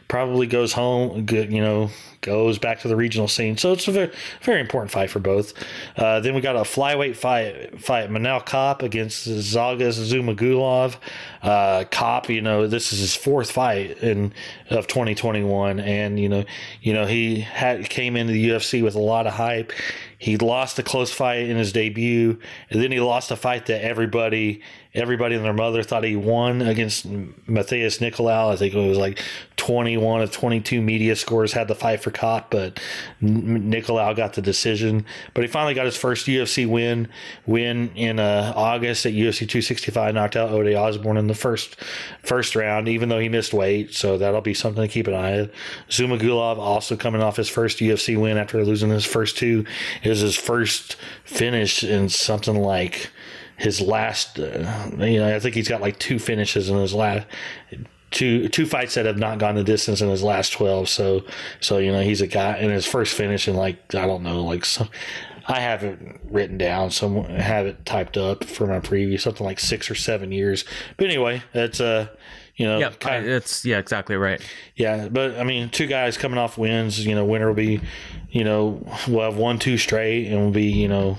probably goes home. You know, goes back to the regional scene. So it's a very very important fight for both. Uh, then we got a flyweight fight fight Manel Kape against Zhalgas Zhumagulov. Uh, Kape, you know, this is his fourth fight in of 2021, and you know, you know he had came into the UFC with a lot of hype. He lost a close fight in his debut, and then he lost a fight that everybody everybody and their mother thought he won against Matheus Nicolau. I think it was like 21 of 22 media scores had the fight for Kape, but Nicolau got the decision. But he finally got his first UFC win, win in uh, August at UFC 265, knocked out Ode Osbourne in the first first round, even though he missed weight. So that'll be something to keep an eye on. Zhumagulov also coming off his first UFC win after losing his first two. Was his first finish in something like his last, uh, you know, I think he's got like two finishes in his last two two fights that have not gone the distance in his last 12 so so you know he's a guy in his first finish in like i don't know like some i have it written down so have it typed up for my preview something like six or seven years but anyway it's uh you know Yeah, kind of, it's yeah, exactly right. yeah, but I mean, two guys coming off wins. You know, winner will be, you know, we'll have one, two straight, and we'll be, you know,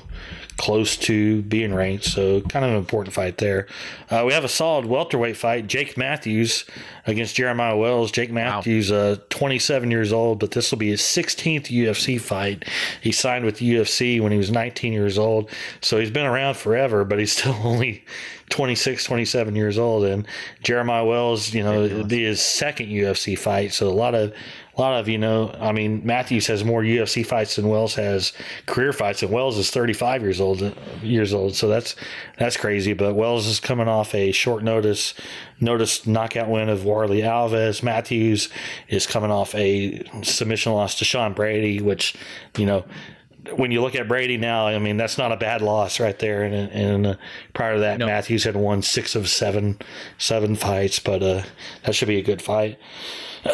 close to being ranked. So kind of an important fight there. Uh, we have a solid welterweight fight: Jake Matthews against Jeremiah Wells. Jake Matthews, uh, 27 years old, but this will be his 16th UFC fight. He signed with the UFC when he was 19 years old, so he's been around forever, but he's still only 26, 27 years old. And Jeremiah Wells, you know, be his second UFC fight. So a lot of, a lot of, you know, I mean, Matthews has more UFC fights than Wells has career fights, and Wells is 35 years old, years old. So that's, that's crazy. But Wells is coming off a short notice, notice knockout win of Warley Alves. Matthews is coming off a submission loss to Sean Brady, which, you know, when you look at Brady now, I mean that's not a bad loss right there. And, and uh, prior to that, No. Matthews had won six of seven seven fights, but uh, that should be a good fight.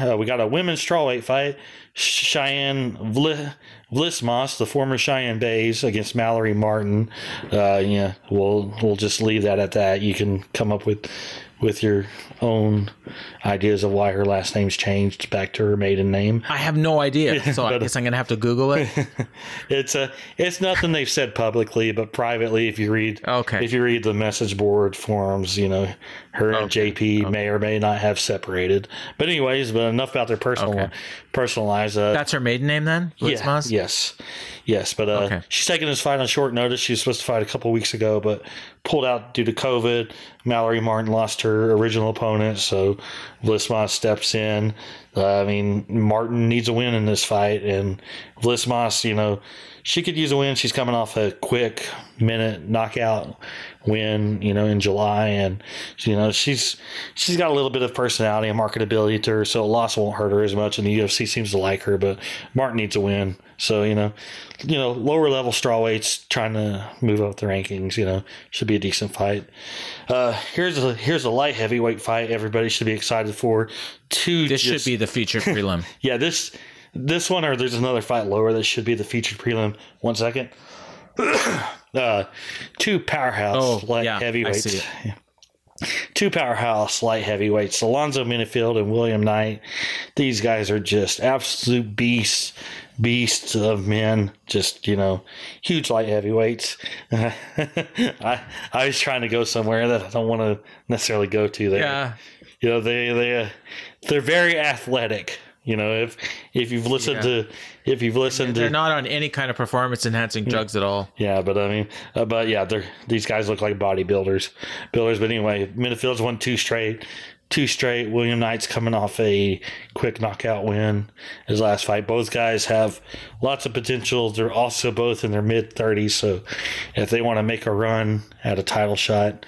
Uh, we got a women's strawweight fight: Cheyanne Vli- Vlismas, the former Cheyanne Buys, against Mallory Martin. Uh, yeah, we'll we'll just leave that at that. You can come up with with your own ideas of why her last name's changed back to her maiden name. I have no idea, so I guess I'm gonna have to Google it. It's a it's nothing they've said publicly, but privately, if you read Okay. if you read the message board forums, you know, her and JP may or may not have separated. But anyways, but enough about their personal Okay. personal lives. Uh, That's her maiden name then? yeah, Blitzmas? yes, yes. But uh, Okay. she's taking this fight on short notice. She was supposed to fight a couple weeks ago, but pulled out due to COVID. Mallory Martin lost her original opponent, so Vlismas steps in. Uh, I mean, Martin needs a win in this fight, and Vlismas, you know, she could use a win. She's coming off a quick minute knockout win, you know, in July, and you know she's she's got a little bit of personality and marketability to her, so a loss won't hurt her as much. And the UFC seems to like her, but Martin needs a win. So you know, you know, lower level strawweights trying to move up the rankings. You know, should be a decent fight. Uh, here's a here's a light heavyweight fight. Everybody should be excited for. Two. This just- should be the featured prelim. yeah, this this one or there's another fight lower that should be the featured prelim. One second. uh, two powerhouse Oh, light yeah, I heavyweights. see it. Two powerhouse light heavyweights, Alonzo Menifield and William Knight. These guys are just absolute beasts, beasts of men. Just you know, huge light heavyweights. I I was trying to go somewhere that I don't want to necessarily go to there yeah. You know they they uh, they're very athletic you know if if you've listened Yeah. to if you've listened to They're to not on any kind of performance enhancing drugs at all. yeah but i mean uh, but yeah they're these guys look like bodybuilders builders but anyway Menifield's won two straight two straight. William Knight's coming off a quick knockout win his last fight. Both guys have lots of potential. They're also both in their mid 30s, so if they want to make a run at a title shot,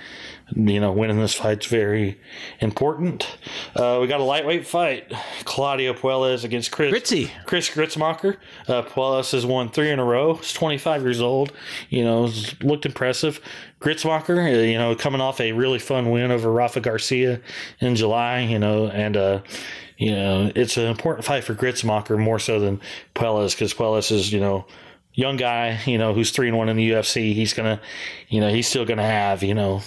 you know, winning this fight's very important. Uh, we got a lightweight fight: Claudio Puelles against Chris Gritzy. Chris Gruetzemacher. Uh, Puelles has won three in a row. He's 25 years old. You know, looked impressive. Gruetzemacher, uh, you know, coming off a really fun win over Rafa Garcia in July. You know, and uh, you know, it's an important fight for Gruetzemacher more so than Puelles because Puelles is, you know young guy, you know, who's three and one in the UFC, he's gonna, you know, he's still gonna have, you know,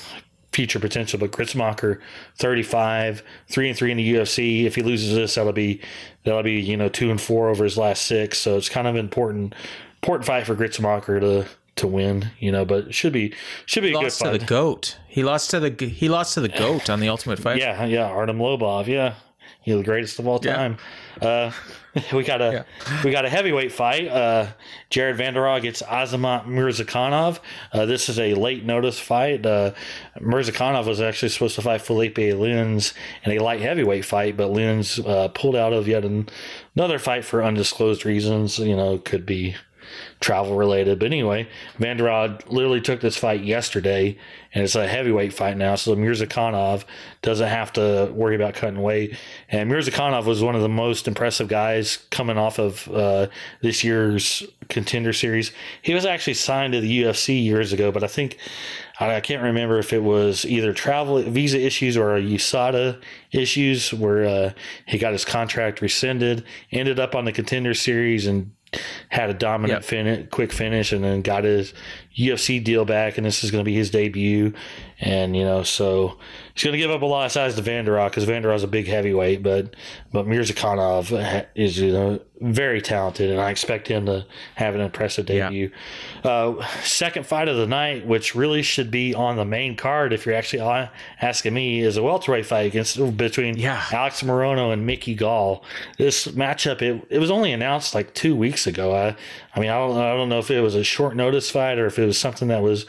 future potential. But Gruetzemacher, 35, three and three in the UFC. If he loses this, that'll be that'll be you know two and four over his last six. So it's kind of important important fight for Gruetzemacher to to win. You know, but it should be should be he a good lost to the goat. He lost to the he lost to the goat on the Ultimate Fight. Yeah, yeah, Artem Lobov. Yeah, he's the greatest of all Yeah. time. Uh, we got a we got a heavyweight fight. Uh, Jared Vanderaa gets Azamat Murzakanov. Uh, this is a late notice fight. Uh, Murzakanov was actually supposed to fight Felipe Lins in a light heavyweight fight, but Lins uh, pulled out of yet an- another fight for undisclosed reasons. You know, could be travel related. But anyway, Vanderaa literally took this fight yesterday, and it's a heavyweight fight now. So Murzakanov doesn't have to worry about cutting weight. And Murzakanov was one of the most impressive guys coming off of uh, this year's contender series. He was actually signed to the UFC years ago, but I think. I I can't remember if it was either travel visa issues or USADA issues where uh, he got his contract rescinded, ended up on the contender series and had a dominant Yep. fin- quick finish and then got his UFC deal back and this is going to be his debut and you know so he's going to give up a lot of size to Vanderaa because Vanderaa's a big heavyweight but but Murzakanov is you know very talented and I expect him to have an impressive Yeah. debut uh, second fight of the night which really should be on the main card if you're actually asking me is a welterweight fight against between Yeah. Alex Morono and Mickey Gall. This matchup, it, it was only announced like two weeks ago. I, I mean, I don't, I don't know if it was a short notice fight or if it was something that was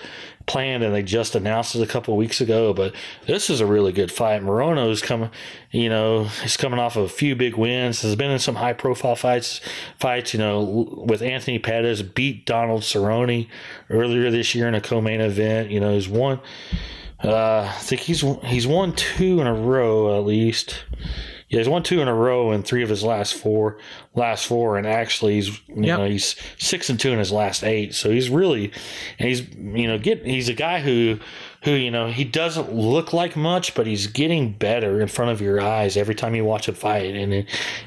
planned and they just announced it a couple weeks ago. But this is a really good fight. Morono's coming, you know, he's coming off of a few big wins. Has been in some high profile fights, fights, you know, with Anthony Pettis, beat Donald Cerrone earlier this year in a co-main event. You know, he's won. Uh, I think he's he's won two in a row at least. Yeah, he's won two in a row in three of his last four, last four, and actually he's you Yep. know he's six and two in his last eight. So he's really, and he's you know get he's a guy who who you know he doesn't look like much, but he's getting better in front of your eyes every time you watch a fight, and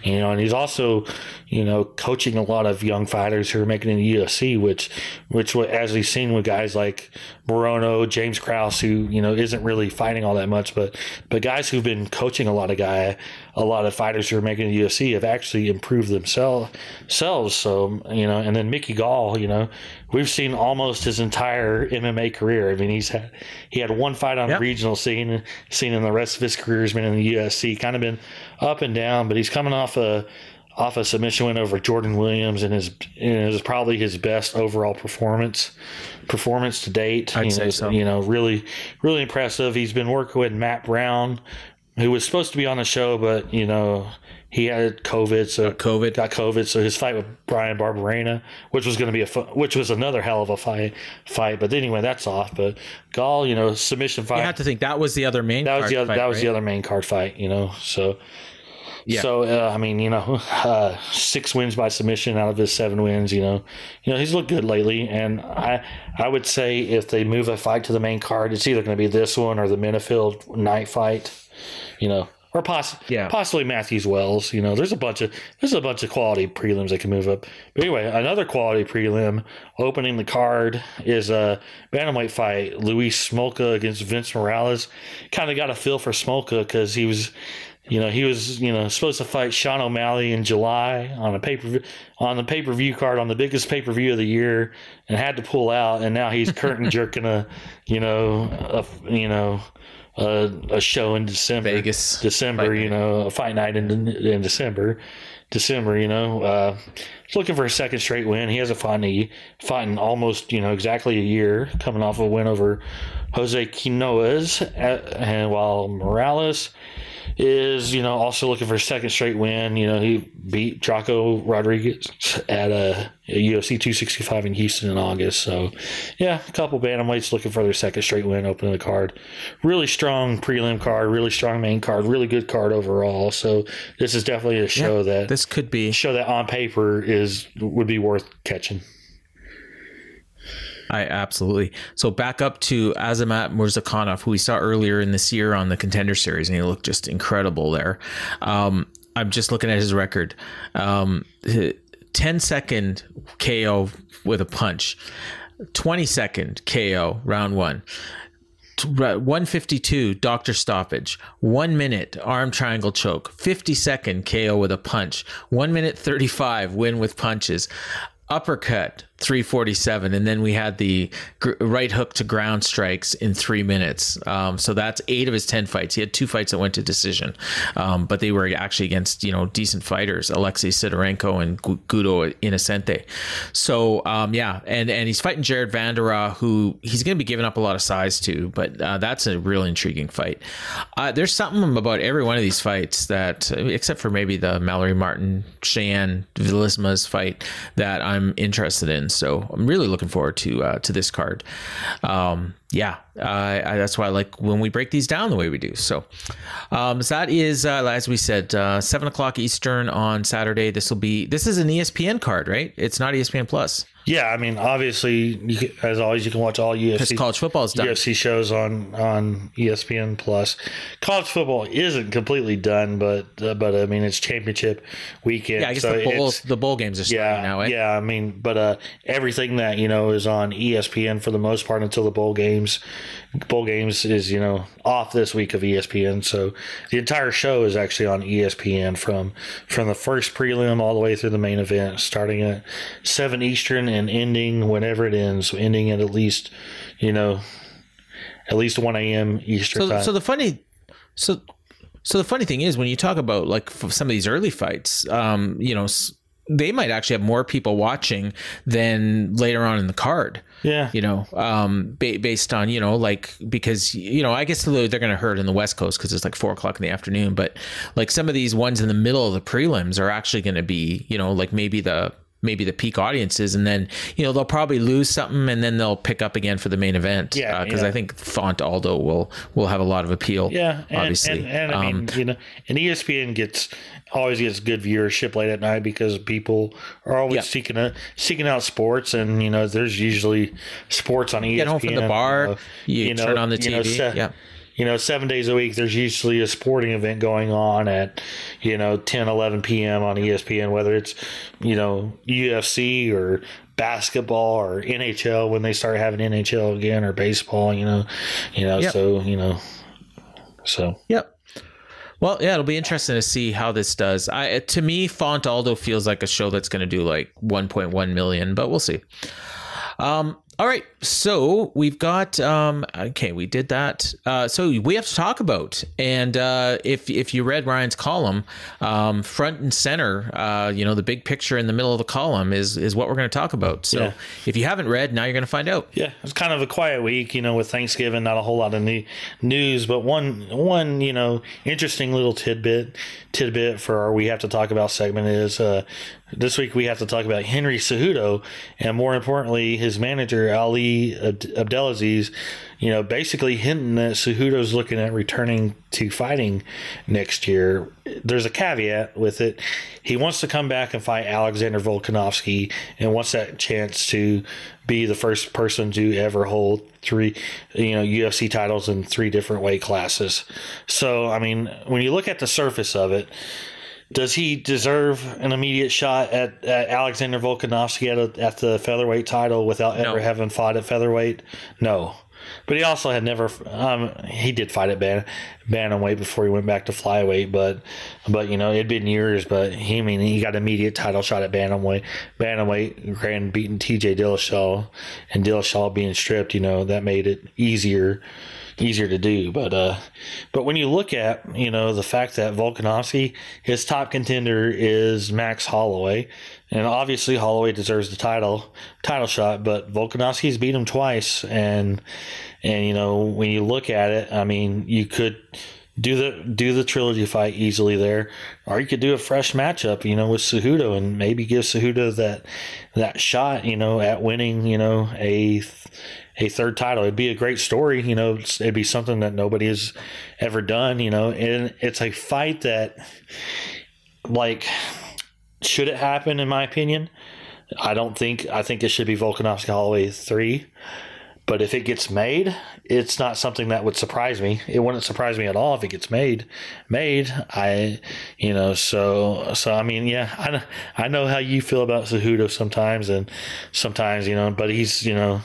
you know, and he's also you know coaching a lot of young fighters who are making it in the UFC, which which as we've seen with guys like Morono, James Krause, who you know isn't really fighting all that much, but but guys who've been coaching a lot of guy, a lot of fighters who are making the UFC have actually improved themselves. So you know, and then Mickey Gall, you know, we've seen almost his entire MMA career. I mean, he's had he had one fight on Yep. the regional scene, scene, and the rest of his career has been in the UFC. Kind of been up and down, but he's coming off a off a submission win over Jordan Williams, and his and is probably his best overall performance performance to date. I'd you say know, so. You know, really really impressive. He's been working with Matt Brown, who was supposed to be on the show, but you know he had COVID, so COVID. got COVID. So his fight with Brian Barberena, which was going to be a which was another hell of a fight fight. But anyway, that's off. But Gall, you know, submission fight. You have to think that was the other main. that was the other, fight, that was the other main card fight. You know, so. Yeah. So uh, I mean, you know, uh, six wins by submission out of his seven wins. You know, you know he's looked good lately, and I I would say if they move a fight to the main card, it's either going to be this one or the Menifield night fight. You know, or poss- Yeah. possibly Matthews Wells. You know, there's a bunch of there's a bunch of quality prelims that can move up. But anyway, another quality prelim opening the card is a bantamweight fight. Luis Smolka against Vince Morales. Kind of got a feel for Smolka because he was. You know, he was you know supposed to fight Sean O'Malley in July on a paper on the pay per view card on the biggest pay per view of the year, and had to pull out. And now he's curtain jerking a, you know, a you know, a, a show in December, Vegas December, you know, a fight night in in December, December. You know, uh, he's looking for a second straight win. He hasn't fought in, a, fought in almost you know exactly a year, coming off a win over Jose Quinones, uh, and while Morales is you know also looking for a second straight win. You know he beat Draco Rodriguez at a, a UFC 265 in Houston in August. So yeah, a couple bantamweights looking for their second straight win, opening the card. Really strong prelim card, really strong main card, really good card overall. So this is definitely a show Yeah, that This could be. show that on paper is would be worth catching. I absolutely. So back up to Azamat Murzakanov, who we saw earlier in this year on the Contender Series, and he looked just incredible there. Um, I'm just looking at his record. Um, 10 second KO with a punch, 20 second KO round one. 152 doctor stoppage, one minute arm triangle choke, 50 second KO with a punch, one minute 35 win with punches, uppercut 347 and then we had the gr- right hook to ground strikes in three minutes. Um, so that's eight of his ten fights. He had two fights that went to decision. Um, but they were actually against you know decent fighters alexei sidorenko and Gu- Guto Inocente. So um, yeah and and he's fighting jared Vanderaa who he's going to be giving up a lot of size to but uh, that's a real intriguing fight. Uh, there's something about every one of these fights that except for maybe the mallory martin Cheyanne Vlismas fight that i'm interested in so I'm really looking forward to uh, to this card. Um, yeah, uh, I, that's why I like when we break these down the way we do. So, um, so that is uh, as we said, uh, seven o'clock Eastern on Saturday. This will be this is an ESPN card, right? It's not ESPN Plus. Yeah, I mean, obviously, you can, as always, you can watch all UFC college football is done. UFC shows on on ESPN Plus. College football isn't completely done, but uh, but I mean, it's championship weekend. Yeah, I guess so the the bowl games are starting yeah, now. Eh? yeah. I mean, but uh, everything that you know is on ESPN for the most part until the bowl games. Bowl games is you know off this week of ESPN, so the entire show is actually on ESPN from from the first prelim all the way through the main event, starting at seven Eastern and ending whenever it ends, ending at at least you know at least one a.m. Eastern So, time. so the funny, so so the funny thing is when you talk about like some of these early fights, um, you know, s- they might actually have more people watching than later on in the card. yeah, You know, um, ba- based on you know, like because you know, I guess they're going to hurt in the West Coast because it's like four o'clock in the afternoon. But like some of these ones in the middle of the prelims are actually going to be, you know, like maybe the maybe the peak audiences, and then you know they'll probably lose something, and then they'll pick up again for the main event. Yeah, because yeah. I think Font Aldo will will have a lot of appeal. Yeah, and, obviously. and, and I Um, mean, you know, and ESPN gets always gets good viewership late at night because people are always Yeah. seeking a, seeking out sports, and you know, there's usually sports on ESPN. Get home from the bar, you turn on the you know, TV, se- yeah. You know, seven days a week, there's usually a sporting event going on at, you know, 10, 11 p.m. on ESPN, whether it's, you know, UFC or basketball or NHL when they start having NHL again or baseball, you know, you know, Yep. so, you know, so. Yep. Well, yeah, it'll be interesting to see how this does. I to me, Font Aldo feels like a show that's going to do like 1.1 million, but we'll see. Um, all right, so we've got um, okay, we did that. Uh, so we have to talk about, and uh, if if you read Ryan's column, um, front and center, uh, you know, the big picture in the middle of the column is is what we're going to talk about. So Yeah. if you haven't read, now you're going to find out. Yeah, it's kind of a quiet week, you know, with Thanksgiving, not a whole lot of new news, but one one you know interesting little tidbit tidbit for our we have to talk about segment is uh, this week we have to talk about Henry Cejudo, and more importantly, his manager Ali Abd- Abdelaziz. You know, basically hinting that Cejudo's looking at returning to fighting next year. There's a caveat with it. He wants to come back and fight Alexander Volkanovski and wants that chance to be the first person to ever hold three, you know, UFC titles in three different weight classes. So, I mean, when you look at the surface of it, does he deserve an immediate shot at, at Alexander Volkanovski at, a, at the featherweight title without No. ever having fought at featherweight? No. But he also had never. Um, he did fight at ban, bantamweight before he went back to flyweight, but but you know it'd been years. But he I mean he got immediate title shot at bantamweight, bantamweight, grand beating T.J. Dillashaw, and Dillashaw being stripped. You know that made it easier easier to do. But uh, but when you look at you know the fact that Volkanovski, his top contender is Max Holloway, and obviously Holloway deserves the title title shot, but Volkanovski's beat him twice, and and you know when you look at it, I mean you could do the do the trilogy fight easily there, or you could do a fresh matchup, you know, with Cejudo and maybe give Cejudo that that shot, you know, at winning, you know, a a third title. It'd be a great story, you know. It'd be something that nobody has ever done, you know. And it's a fight that, like, should it happen? In my opinion, I don't think. I think it should be Volkanovski Holloway three. But if it gets made, it's not something that would surprise me. It wouldn't surprise me at all if it gets made. Made, I, you know, so so I mean, yeah, I I know how you feel about Cejudo sometimes, and sometimes you know, but he's you know,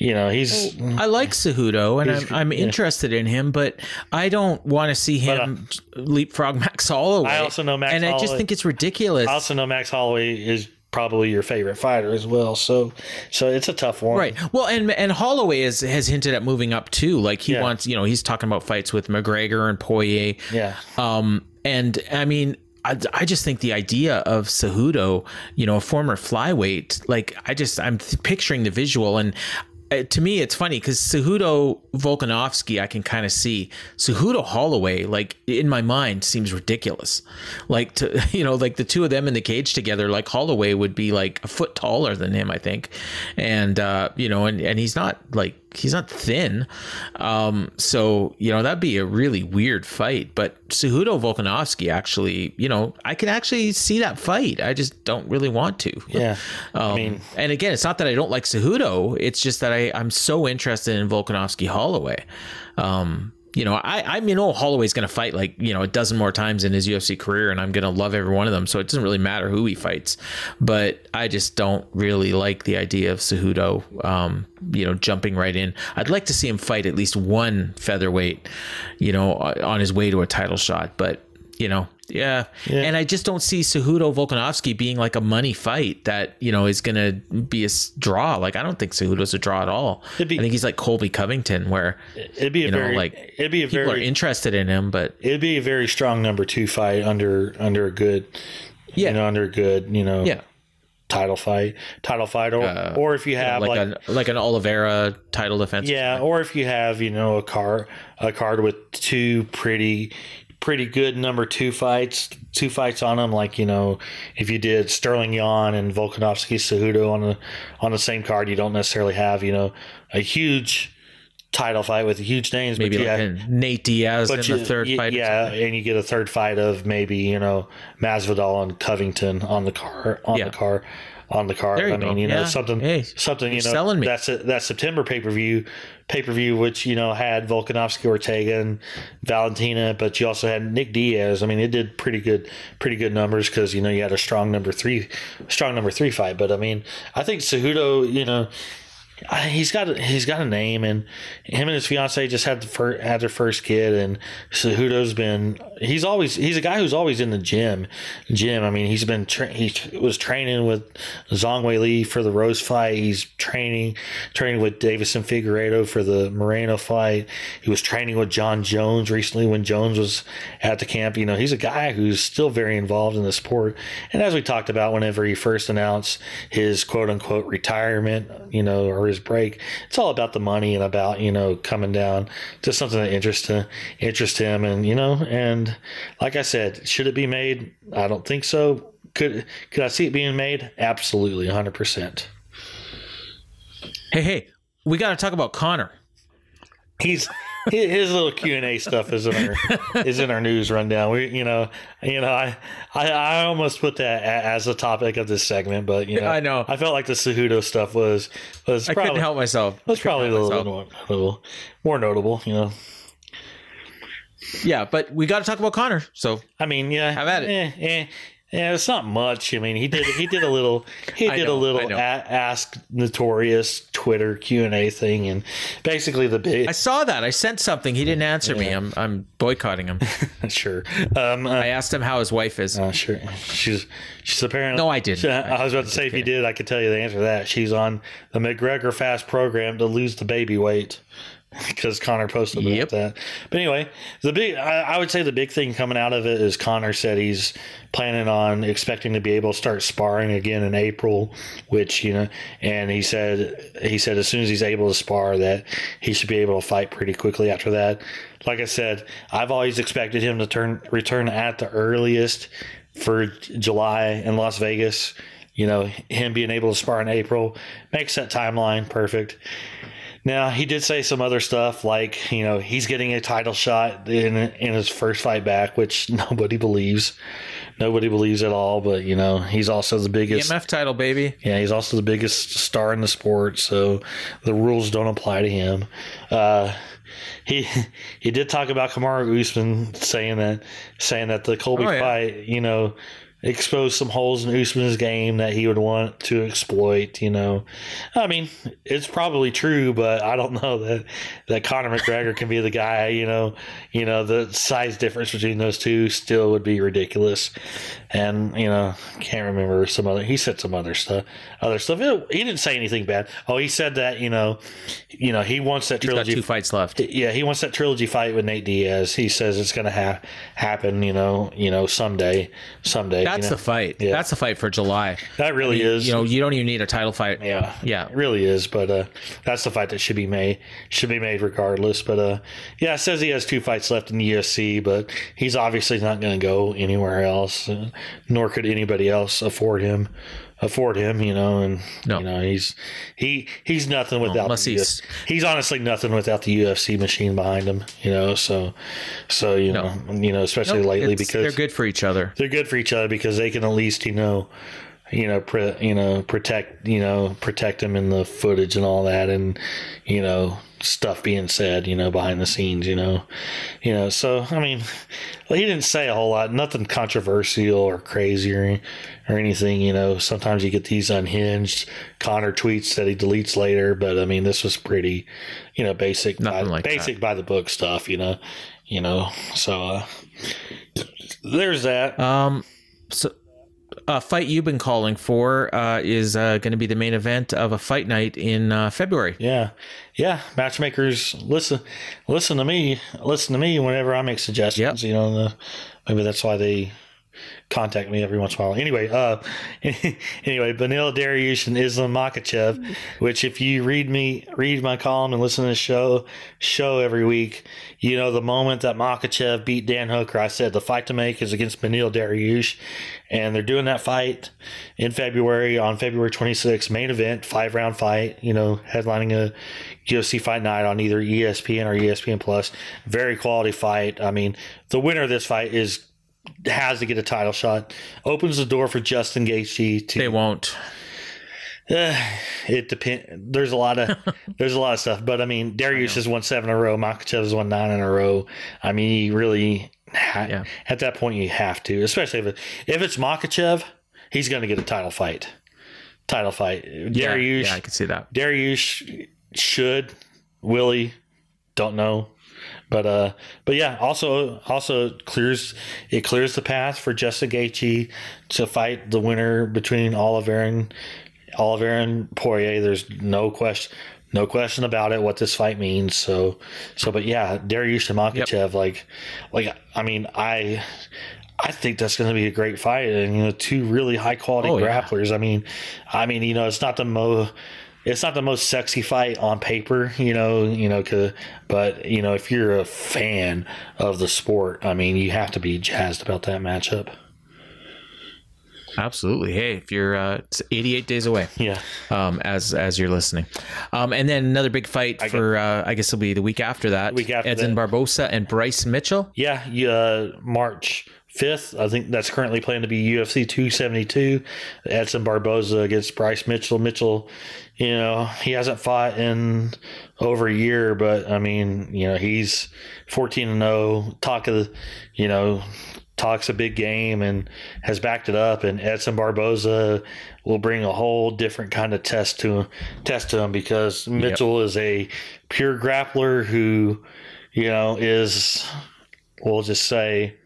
you know, he's I like Cejudo and I'm, I'm yeah. interested in him, but I don't want to see him leapfrog Max Holloway. I also know Max and I just think it's ridiculous. I also know Max Holloway is probably your favorite fighter as well. So so it's a tough one. Right. Well, and and Holloway has has hinted at moving up too. Like he Yeah. wants, you know, he's talking about fights with McGregor and Poirier. Yeah. Um, and I mean, I, I just think the idea of Cejudo, you know, a former flyweight, like I just I'm th- picturing the visual and. Uh, to me, it's funny because Cejudo Volkanovski, I can kind of see Cejudo Holloway, like in my mind, seems ridiculous. Like to you know, like the two of them in the cage together, like Holloway would be like a foot taller than him, I think, and uh, you know, and and he's not like he's not thin, um, so you know that'd be a really weird fight. But Cejudo Volkanovski, actually, you know, I can actually see that fight. I just don't really want to. Yeah. Um, I mean, and again, it's not that I don't like Cejudo. It's just that I, I'm so interested in Volkanovski Holloway. Um, you know, I, I mean, oh, Holloway's going to fight like, you know, a dozen more times in his UFC career, and I'm going to love every one of them. So it doesn't really matter who he fights. But I just don't really like the idea of Cejudo, um, you know, jumping right in. I'd like to see him fight at least one featherweight, you know, on his way to a title shot. But, you know, yeah. And I just don't see Cejudo Volkanovski being like a money fight that, you know, is going to be a draw. Like, I don't think Cejudo's a draw at all. It'd be- I think he's like Colby Covington, where it'd be a you know, very like, it'd be a people are interested in him, but it'd be a very strong number two fight under under a good Yeah. you know under a good you know yeah, title fight title fight or Uh, or if you have like, like, a like an Oliveira title defense. yeah or if you have you know a card a card with two pretty pretty good number two fights two fights on them like you know if you did Sterling Yan and Volkanovski Cejudo on the on the same card you don't necessarily have you know a huge title fight with huge names maybe but like you have- Nate Diaz in but the you- third y- fight. yeah, and you get a third fight of maybe you know Masvidal and Covington on the car on Yeah. the car on the card. I mean, go. you know Yeah. something Hey, something you know selling me. that's a, that September pay per view pay per view which you know had Volkanovski Ortega and Valentina, but you also had Nick Diaz. I mean, it did pretty good pretty good numbers because you know you had a strong number three strong number three fight. But I mean, I think Cejudo, you know. He's got he's got a name, and him and his fiance just had the had their first kid, and Cejudo's been he's always he's a guy who's always in the gym. Gym, I mean, he's been tra- he was training with Zhang Weili for the Rose fight. He's training training with Deiveson Figueiredo for the Moreno fight. He was training with Jon Jones recently when Jones was at the camp. You know, he's a guy who's still very involved in the sport. And as we talked about, whenever he first announced his quote unquote retirement, you know, or his break, it's all about the money and about you know coming down to something that interests interest him. And you know, and like I said, should it be made? I don't think so. Could could I see it being made? Absolutely, hundred percent. Hey, hey, we got to talk about Conor. He's his little Q and A stuff is in our is in our news rundown. We you know you know I I, I almost put that as a topic of this segment, but you know I know. I felt like the Cejudo stuff was was I probably couldn't help myself. was probably a little, help bit myself. more, little more notable. You know, Yeah, but we got to talk about Conor. So I mean, yeah, Have at it. Eh, eh, yeah, it's not much. I mean, he did he did a little he did know, a I little a- ask notorious Twitter Q and A thing, and basically the big I saw that. I sent something. He didn't answer me. I'm I'm boycotting him. sure. Um, uh, I asked him how his wife is. Uh, sure. She's she's apparently. No, I didn't. I was about to say if you did, I could tell you the answer to that. She's on the McGregor Fast program to lose the baby weight. because Conor posted Yep. about that. But anyway, the big I, I would say the big thing coming out of it is Connor said he's planning on expecting to be able to start sparring again in April, which you know, and he said he said as soon as he's able to spar that he should be able to fight pretty quickly after that. Like I said, I've always expected him to turn return at the earliest for July in Las Vegas. You know, him being able to spar in April makes that timeline perfect. Now he did say some other stuff like you know he's getting a title shot in in his first fight back, which nobody believes. Nobody believes at all. But you know he's also the biggest. BMF title, baby. Yeah, he's also the biggest star in the sport, so the rules don't apply to him. Uh, he he did talk about Kamaru Usman saying that saying that the Colby Oh, yeah. fight, you know, exposed some holes in Usman's game that he would want to exploit. You know, I mean, it's probably true, but I don't know that that Conor McGregor can be the guy. You know, you know the size difference between those two still would be ridiculous. And you know, can't remember some other. He said some other stuff. Other stuff. It- he didn't say anything bad. Oh, he said that you know, you know, he wants that He's got trilogy. two fights left. Yeah, he wants that trilogy fight with Nate Diaz. He says it's going to ha- happen. You know, you know, someday, someday. That's you know? the fight. Yeah. That's the fight for July. that really is. You know, you don't even need a title fight. Yeah, Yeah. it really is. But uh, that's the fight that should be made. Should be made regardless. But uh, yeah, it says he has two fights left in the UFC, but he's obviously not going to go anywhere else, uh, nor could anybody else afford him. Afford him, you know, and No. you know he's he he's nothing without the he's- he's honestly nothing without the UFC machine behind him, you know. So, so you No. know, you know, especially lately because they're good for each other. they're good for each other because they can at least you know you know pre- you know protect you know protect them in the footage and all that and you know stuff being said you know behind the scenes you know. You know so i mean he didn't say a whole lot nothing controversial or crazy or, or anything you know. Sometimes you get these unhinged Conor tweets that he deletes later but i mean this was pretty you know basic Nothing by, like that. basic by the book stuff you know you know. So uh there's that. Um, so a fight you've been calling for uh, is uh, going to be the main event of a fight night in uh, February. Yeah, yeah. Matchmakers, listen, listen to me. Listen to me whenever I make suggestions. You know, the, maybe that's why they contact me every once in a while. Anyway, uh, anyway, Beneil Dariush and Islam Makhachev, which if you read me, read my column and listen to the show, show every week, you know, the moment that Makhachev beat Dan Hooker, I said the fight to make is against Beneil Dariush, and they're doing that fight in February on February 26th, main event, five round fight, you know, headlining a UFC fight night on either ESPN or ESPN Plus. Very quality fight. I mean, the winner of this fight is has to get a title shot. Opens the door for Justin Gaethje to They won't. uh, it depends. There's a lot of there's a lot of stuff, but I mean, Dariush has won seven in a row. Makhachev has won nine in a row. I mean, you really ha- Yeah. at that point you have to, especially if it, if it's Makhachev, he's going to get a title fight. Title fight. Yeah, Dariush, yeah, I can see that. Dariush should, Willie, don't know. But uh, but yeah, also also clears it clears the path for Justin Gaethje to fight the winner between Oliver and Oliver and Poirier. There's no question, no question about it what this fight means. So so, but yeah, Dariush and Makhachev, like like I mean, I I think that's going to be a great fight, and you know, two really high quality Oh, yeah. grapplers. I mean, I mean, you know, it's not the mo, it's not the most sexy fight on paper, you know, you know, but you know, if you're a fan of the sport, I mean, you have to be jazzed about that matchup. Absolutely. Hey, if you're, uh, it's 88 days away. Yeah, um, as as you're listening. Um, and then another big fight for uh, I guess it'll be the week after that. Week after Edson that. Barboza and Bryce Mitchell. yeah. Uh, March fifth, I think that's currently planned to be UFC two seventy two. Edson Barboza against Bryce Mitchell. Mitchell, you know, he hasn't fought in over a year, but I mean, you know, he's fourteen and zero. Talk of, the, you know. Talks a big game and has backed it up, and Edson Barboza will bring a whole different kind of test to test to him because Mitchell is a pure grappler who, you know, is we'll just say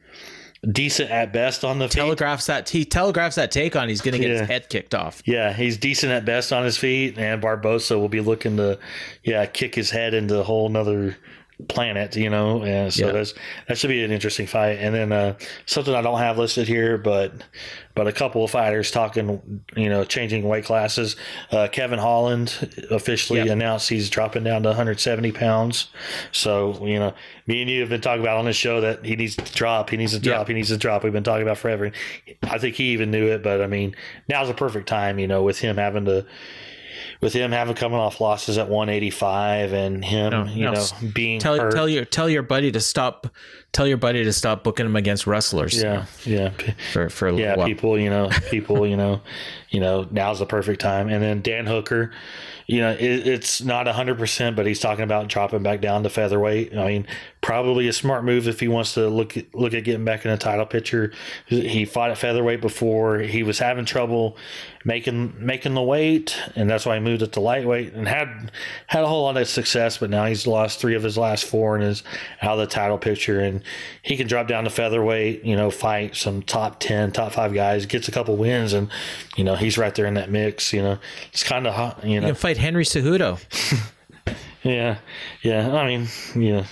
decent at best on the feet. telegraphs that he telegraphs that take on. He's going to get Yeah. his head kicked off. Yeah, he's decent at best on his feet, and Barboza will be looking to, yeah, kick his head into a whole nother planet, you know. And so Yeah. that's that should be an interesting fight. And then uh, something I don't have listed here, but but a couple of fighters talking, you know, changing weight classes. Uh, Kevin Holland officially Yeah. announced he's dropping down to 170 pounds. So you know, me and you have been talking about on this show that he needs to drop, he needs to drop, Yeah. he needs to drop. We've been talking about forever. I think he even knew it, but I mean, now's a perfect time, you know, with him having to. With him having coming off losses at 185 and him, No, you no. know, being Tell hurt. tell your tell your buddy to stop. Tell your buddy to stop booking him against wrestlers. yeah, yeah, For for a yeah. while. People, you know, people, you know, you know, now's the perfect time. And then Dan Hooker, you know, it, it's not 100%, but he's talking about dropping back down to featherweight. I mean, probably a smart move if he wants to look at, look at getting back in a title picture. He fought at featherweight before. He was having trouble making making the weight, and that's why he moved it to lightweight and had had a whole lot of success. But now he's lost three of his last four and is out of the title picture. And he can drop down to featherweight, you know, fight some top ten, top five guys, gets a couple wins, and you know he's right there in that mix. You know, it's kind of hot. You You know, can fight Henry Cejudo. yeah, yeah. I mean, yeah,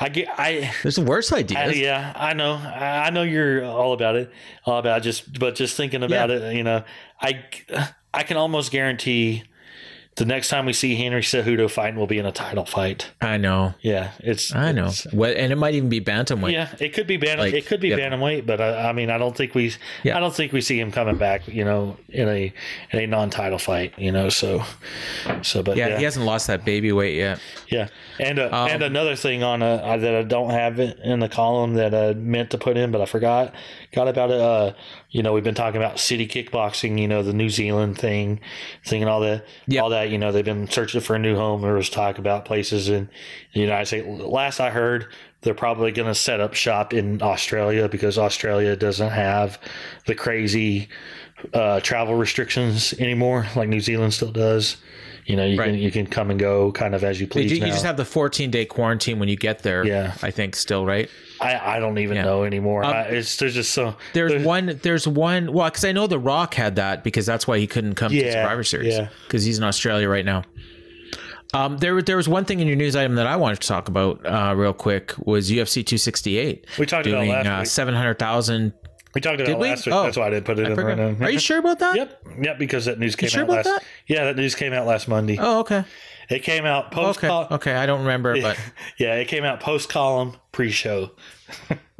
I get, I, There's worse I ideas. yeah, I know, I I know you're all about it, all about just, but just thinking about Yeah. it, you know, I, I can almost guarantee the next time we see Henry Cejudo fighting will be in a title fight. I know. Yeah, it's, I know. it's- What and it might even be bantamweight. yeah, it could be bantam. Like, it could be yeah. bantamweight, but I, I mean, I don't think we. Yeah. I don't think we see him coming back. You know, in a in a non-title fight. You know, so so. But Yeah, yeah, he hasn't lost that baby weight yet. yeah. And uh, Um, and another thing on uh, uh, that I don't have it in the column that I meant to put in, but I forgot. Got about. Uh, you know, we've been talking about city kickboxing. You know, the New Zealand thing, thing, and all that. Yep. All that. You know, they've been searching for a new home. There was talk about places in the United States. Last I heard, they're probably going to set up shop in Australia because Australia doesn't have the crazy uh, travel restrictions anymore, like New Zealand still does. You know, you Right. can you can come and go kind of as you You, please. you now. just have the 14 day quarantine when you get there. Yeah. I think still right. I, I don't even Yeah. know anymore. Um, I, it's there's just so There's one. There's one. Well, because I know The Rock had that because that's why he couldn't come to Yeah, Survivor Series yeah. because he's in Australia right now. Um, there, there was one thing in your news item that I wanted to talk about uh, real quick was UFC 268 We talked about doing last uh, week. 700,000. We talked about Did we? last week. Oh, That's why I didn't put it I in forgot. right now. Are you sure about that? Yep, yep. Because that news came sure out about last. that? Yeah, that news came out last Monday. Oh, okay. It came out post. Okay. Okay. I don't remember, but yeah, it came out post column pre-show.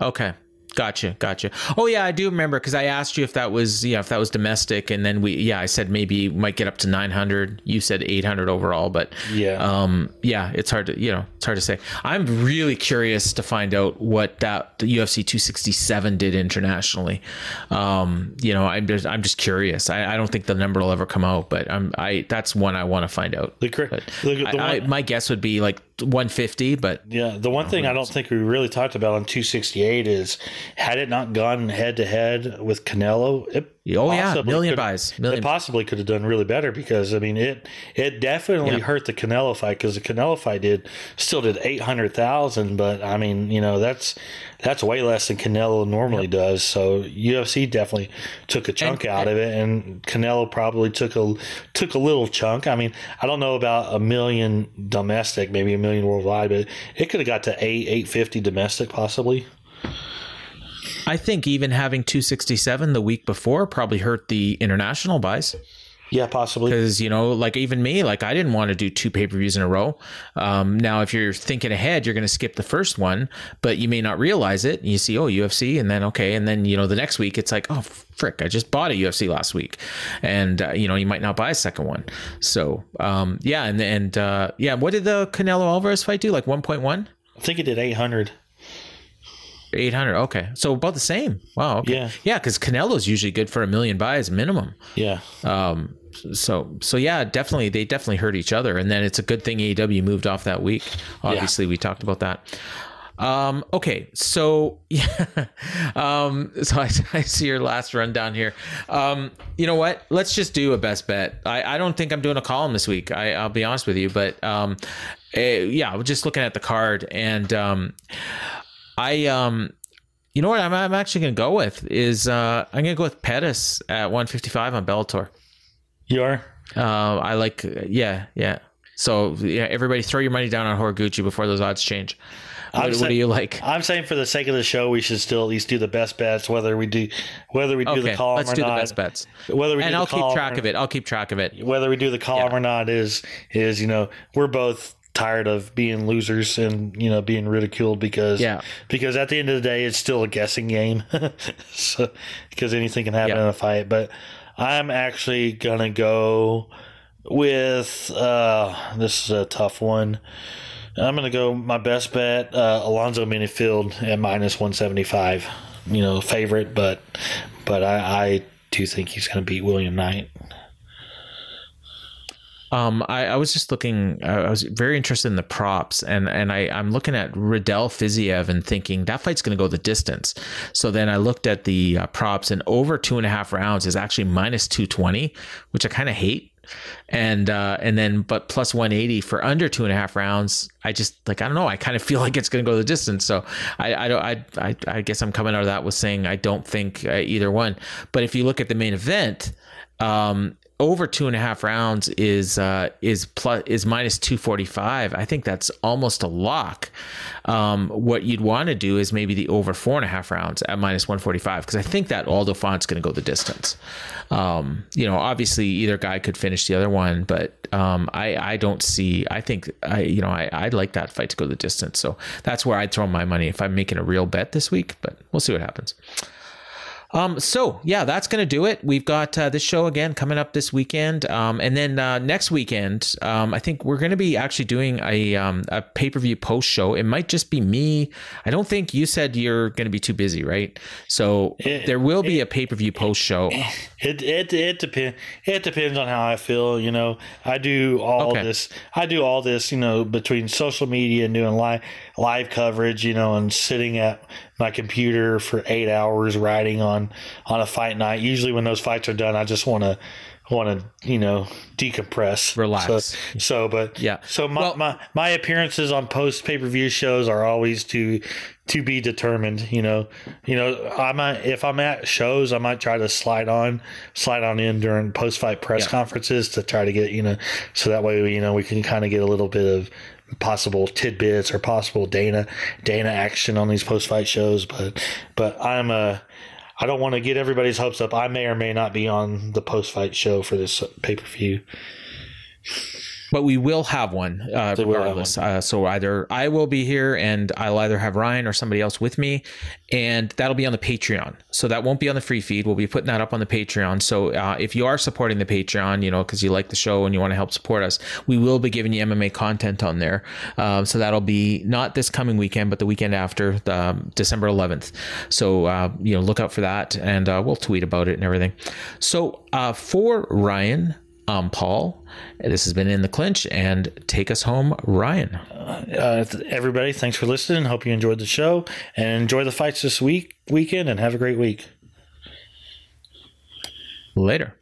Okay. Gotcha, gotcha. Oh yeah, I do remember because I asked you if that was yeah if that was domestic, and then we yeah I said maybe might get up to nine hundred. You said eight hundred overall, but Yeah. um yeah it's hard to you know it's hard to say. I'm really curious to find out what that the UFC 267 did internationally. Um, you know I'm just I'm just curious. I, I don't think the number will ever come out, but I'm I that's one I want to find out. The, cr- the, the I, I, my guess would be like 150, but yeah, the one thing I don't think we really talked about on 268 is had it not gone head to head with Canelo, it Oh, yeah, million buys, million It possibly could have done really better because I mean it it definitely Yeah. hurt the Canelo fight because the Canelo fight did still did 800,000, but I mean you know that's that's way less than Canelo normally does. So UFC definitely took a chunk And- out of it, and Canelo probably took a took a little chunk. I mean I don't know about a million domestic, maybe a million worldwide, but it could have got to eight eight fifty domestic possibly. I think even having 267 the week before probably hurt the international buys Yeah, possibly. because you know, like even me, like I didn't want to do two pay per views in a row. Um, now, if you're thinking ahead, you're going to skip the first one, but you may not realize it. You see, oh, UFC, and then okay, and then you know the next week it's like, oh, frick, I just bought a UFC last week, and uh, you know you might not buy a second one. So um, yeah, and and uh, yeah, what did the Canelo Alvarez fight do? Like 1.1. I think it did eight hundred. okay. So about the same. Wow okay. Yeah. yeah because canelo's usually good for a million buys minimum. Yeah. um so so yeah definitely they definitely hurt each other and then it's a good thing AEW moved off that week. Obviously we talked about that. Um okay so yeah um so I, I see your last rundown here. Um you know what? Let's just do a best bet. I i don't think i'm doing a column this week. I i'll be honest with you but um eh, yeah we're just looking at the card and um I um You know what I'm, I'm actually going to go with is uh, I'm going to go with Pettis at 155 on Bellator. You are. Uh, I like, yeah, yeah. So yeah, everybody throw your money down on Horiguchi before those odds change. What, what do you like? I'm saying for the sake of the show, we should still at least do the best bets, whether we do whether we do Okay, the column let's or do not. the best bets, Whether we and do I'll the keep track or- of it. I'll keep track of it. Whether we do the column Yeah. or not is is you know we're both tired of being losers and you know being ridiculed because Yeah. because at the end of the day it's still a guessing game. So because anything can happen in a fight. But i'm actually gonna go with uh this is a tough one. I'm gonna go my best bet uh alonzo Menifield at minus 175 you know favorite but but i i do think he's gonna beat william knight Um, I, I was just looking. uh, I was very interested in the props, and and I I'm looking at Riddell Fiziev and thinking that fight's going to go the distance. So then I looked at the uh, props, and over two and a half rounds is actually minus two twenty, which I kind of hate. And uh, and then but plus one eighty for under two and a half rounds. I just like I don't know. I kind of feel like it's going to go the distance. So I I don't I, I I guess I'm coming out of that with saying I don't think uh, either one. But if you look at the main event. Um, over two and a half rounds is uh, is plus is minus two forty five. I think that's almost a lock. Um, what you'd want to do is maybe the over four and a half rounds at minus one forty five because I think that Aldo Font's going to go the distance. Um, you know, obviously either guy could finish the other one, but um, I I don't see. I think I you know I I'd like that fight to go the distance. So that's where I'd throw my money if I'm making a real bet this week. But we'll see what happens. Um, so yeah, that's gonna do it. We've got uh, this show again coming up this weekend, um, and then uh, next weekend, um, I think we're gonna be actually doing a um, a pay per view post show. It might just be me. I don't think you said you're gonna be too busy, right? So It- there will be a pay per view post show. It it it depends. It depends on how I feel. You know, I do all Okay. this. I do all this. You know, between social media and doing live live coverage. You know, and sitting at my computer for eight hours writing on on a fight night. Usually, when those fights are done, I just want to want to you know decompress, Relax. So, so but Yeah. So my Well- my, my appearances on post pay per view shows are always to to be determined. You know, you know, I might if I'm at shows, I might try to slide on slide on in during post fight press Yeah. conferences to try to get you know, so that way you know we can kind of get a little bit of possible tidbits or possible Dana Dana action on these post fight shows. But but I'm a I don't want to get everybody's hopes up. I may or may not be on the post fight show for this pay per view. But we will have one uh, They will have regardless. Uh, so either I will be here, and I'll either have Ryan or somebody else with me, and that'll be on the Patreon. So that won't be on the free feed. We'll be putting that up on the Patreon. So uh, if you are supporting the Patreon, you know, because you like the show and you want to help support us, we will be giving you MMA content on there. Um, so that'll be not this coming weekend, but the weekend after, um, December 11th. So uh, you know, look out for that, and uh, we'll tweet about it and everything. So uh, for Ryan. I'm Paul. This has been In the Clinch, and take us home, Ryan. Uh, everybody, thanks for listening. Hope you enjoyed the show and enjoy the fights this week weekend and have a great week. Later.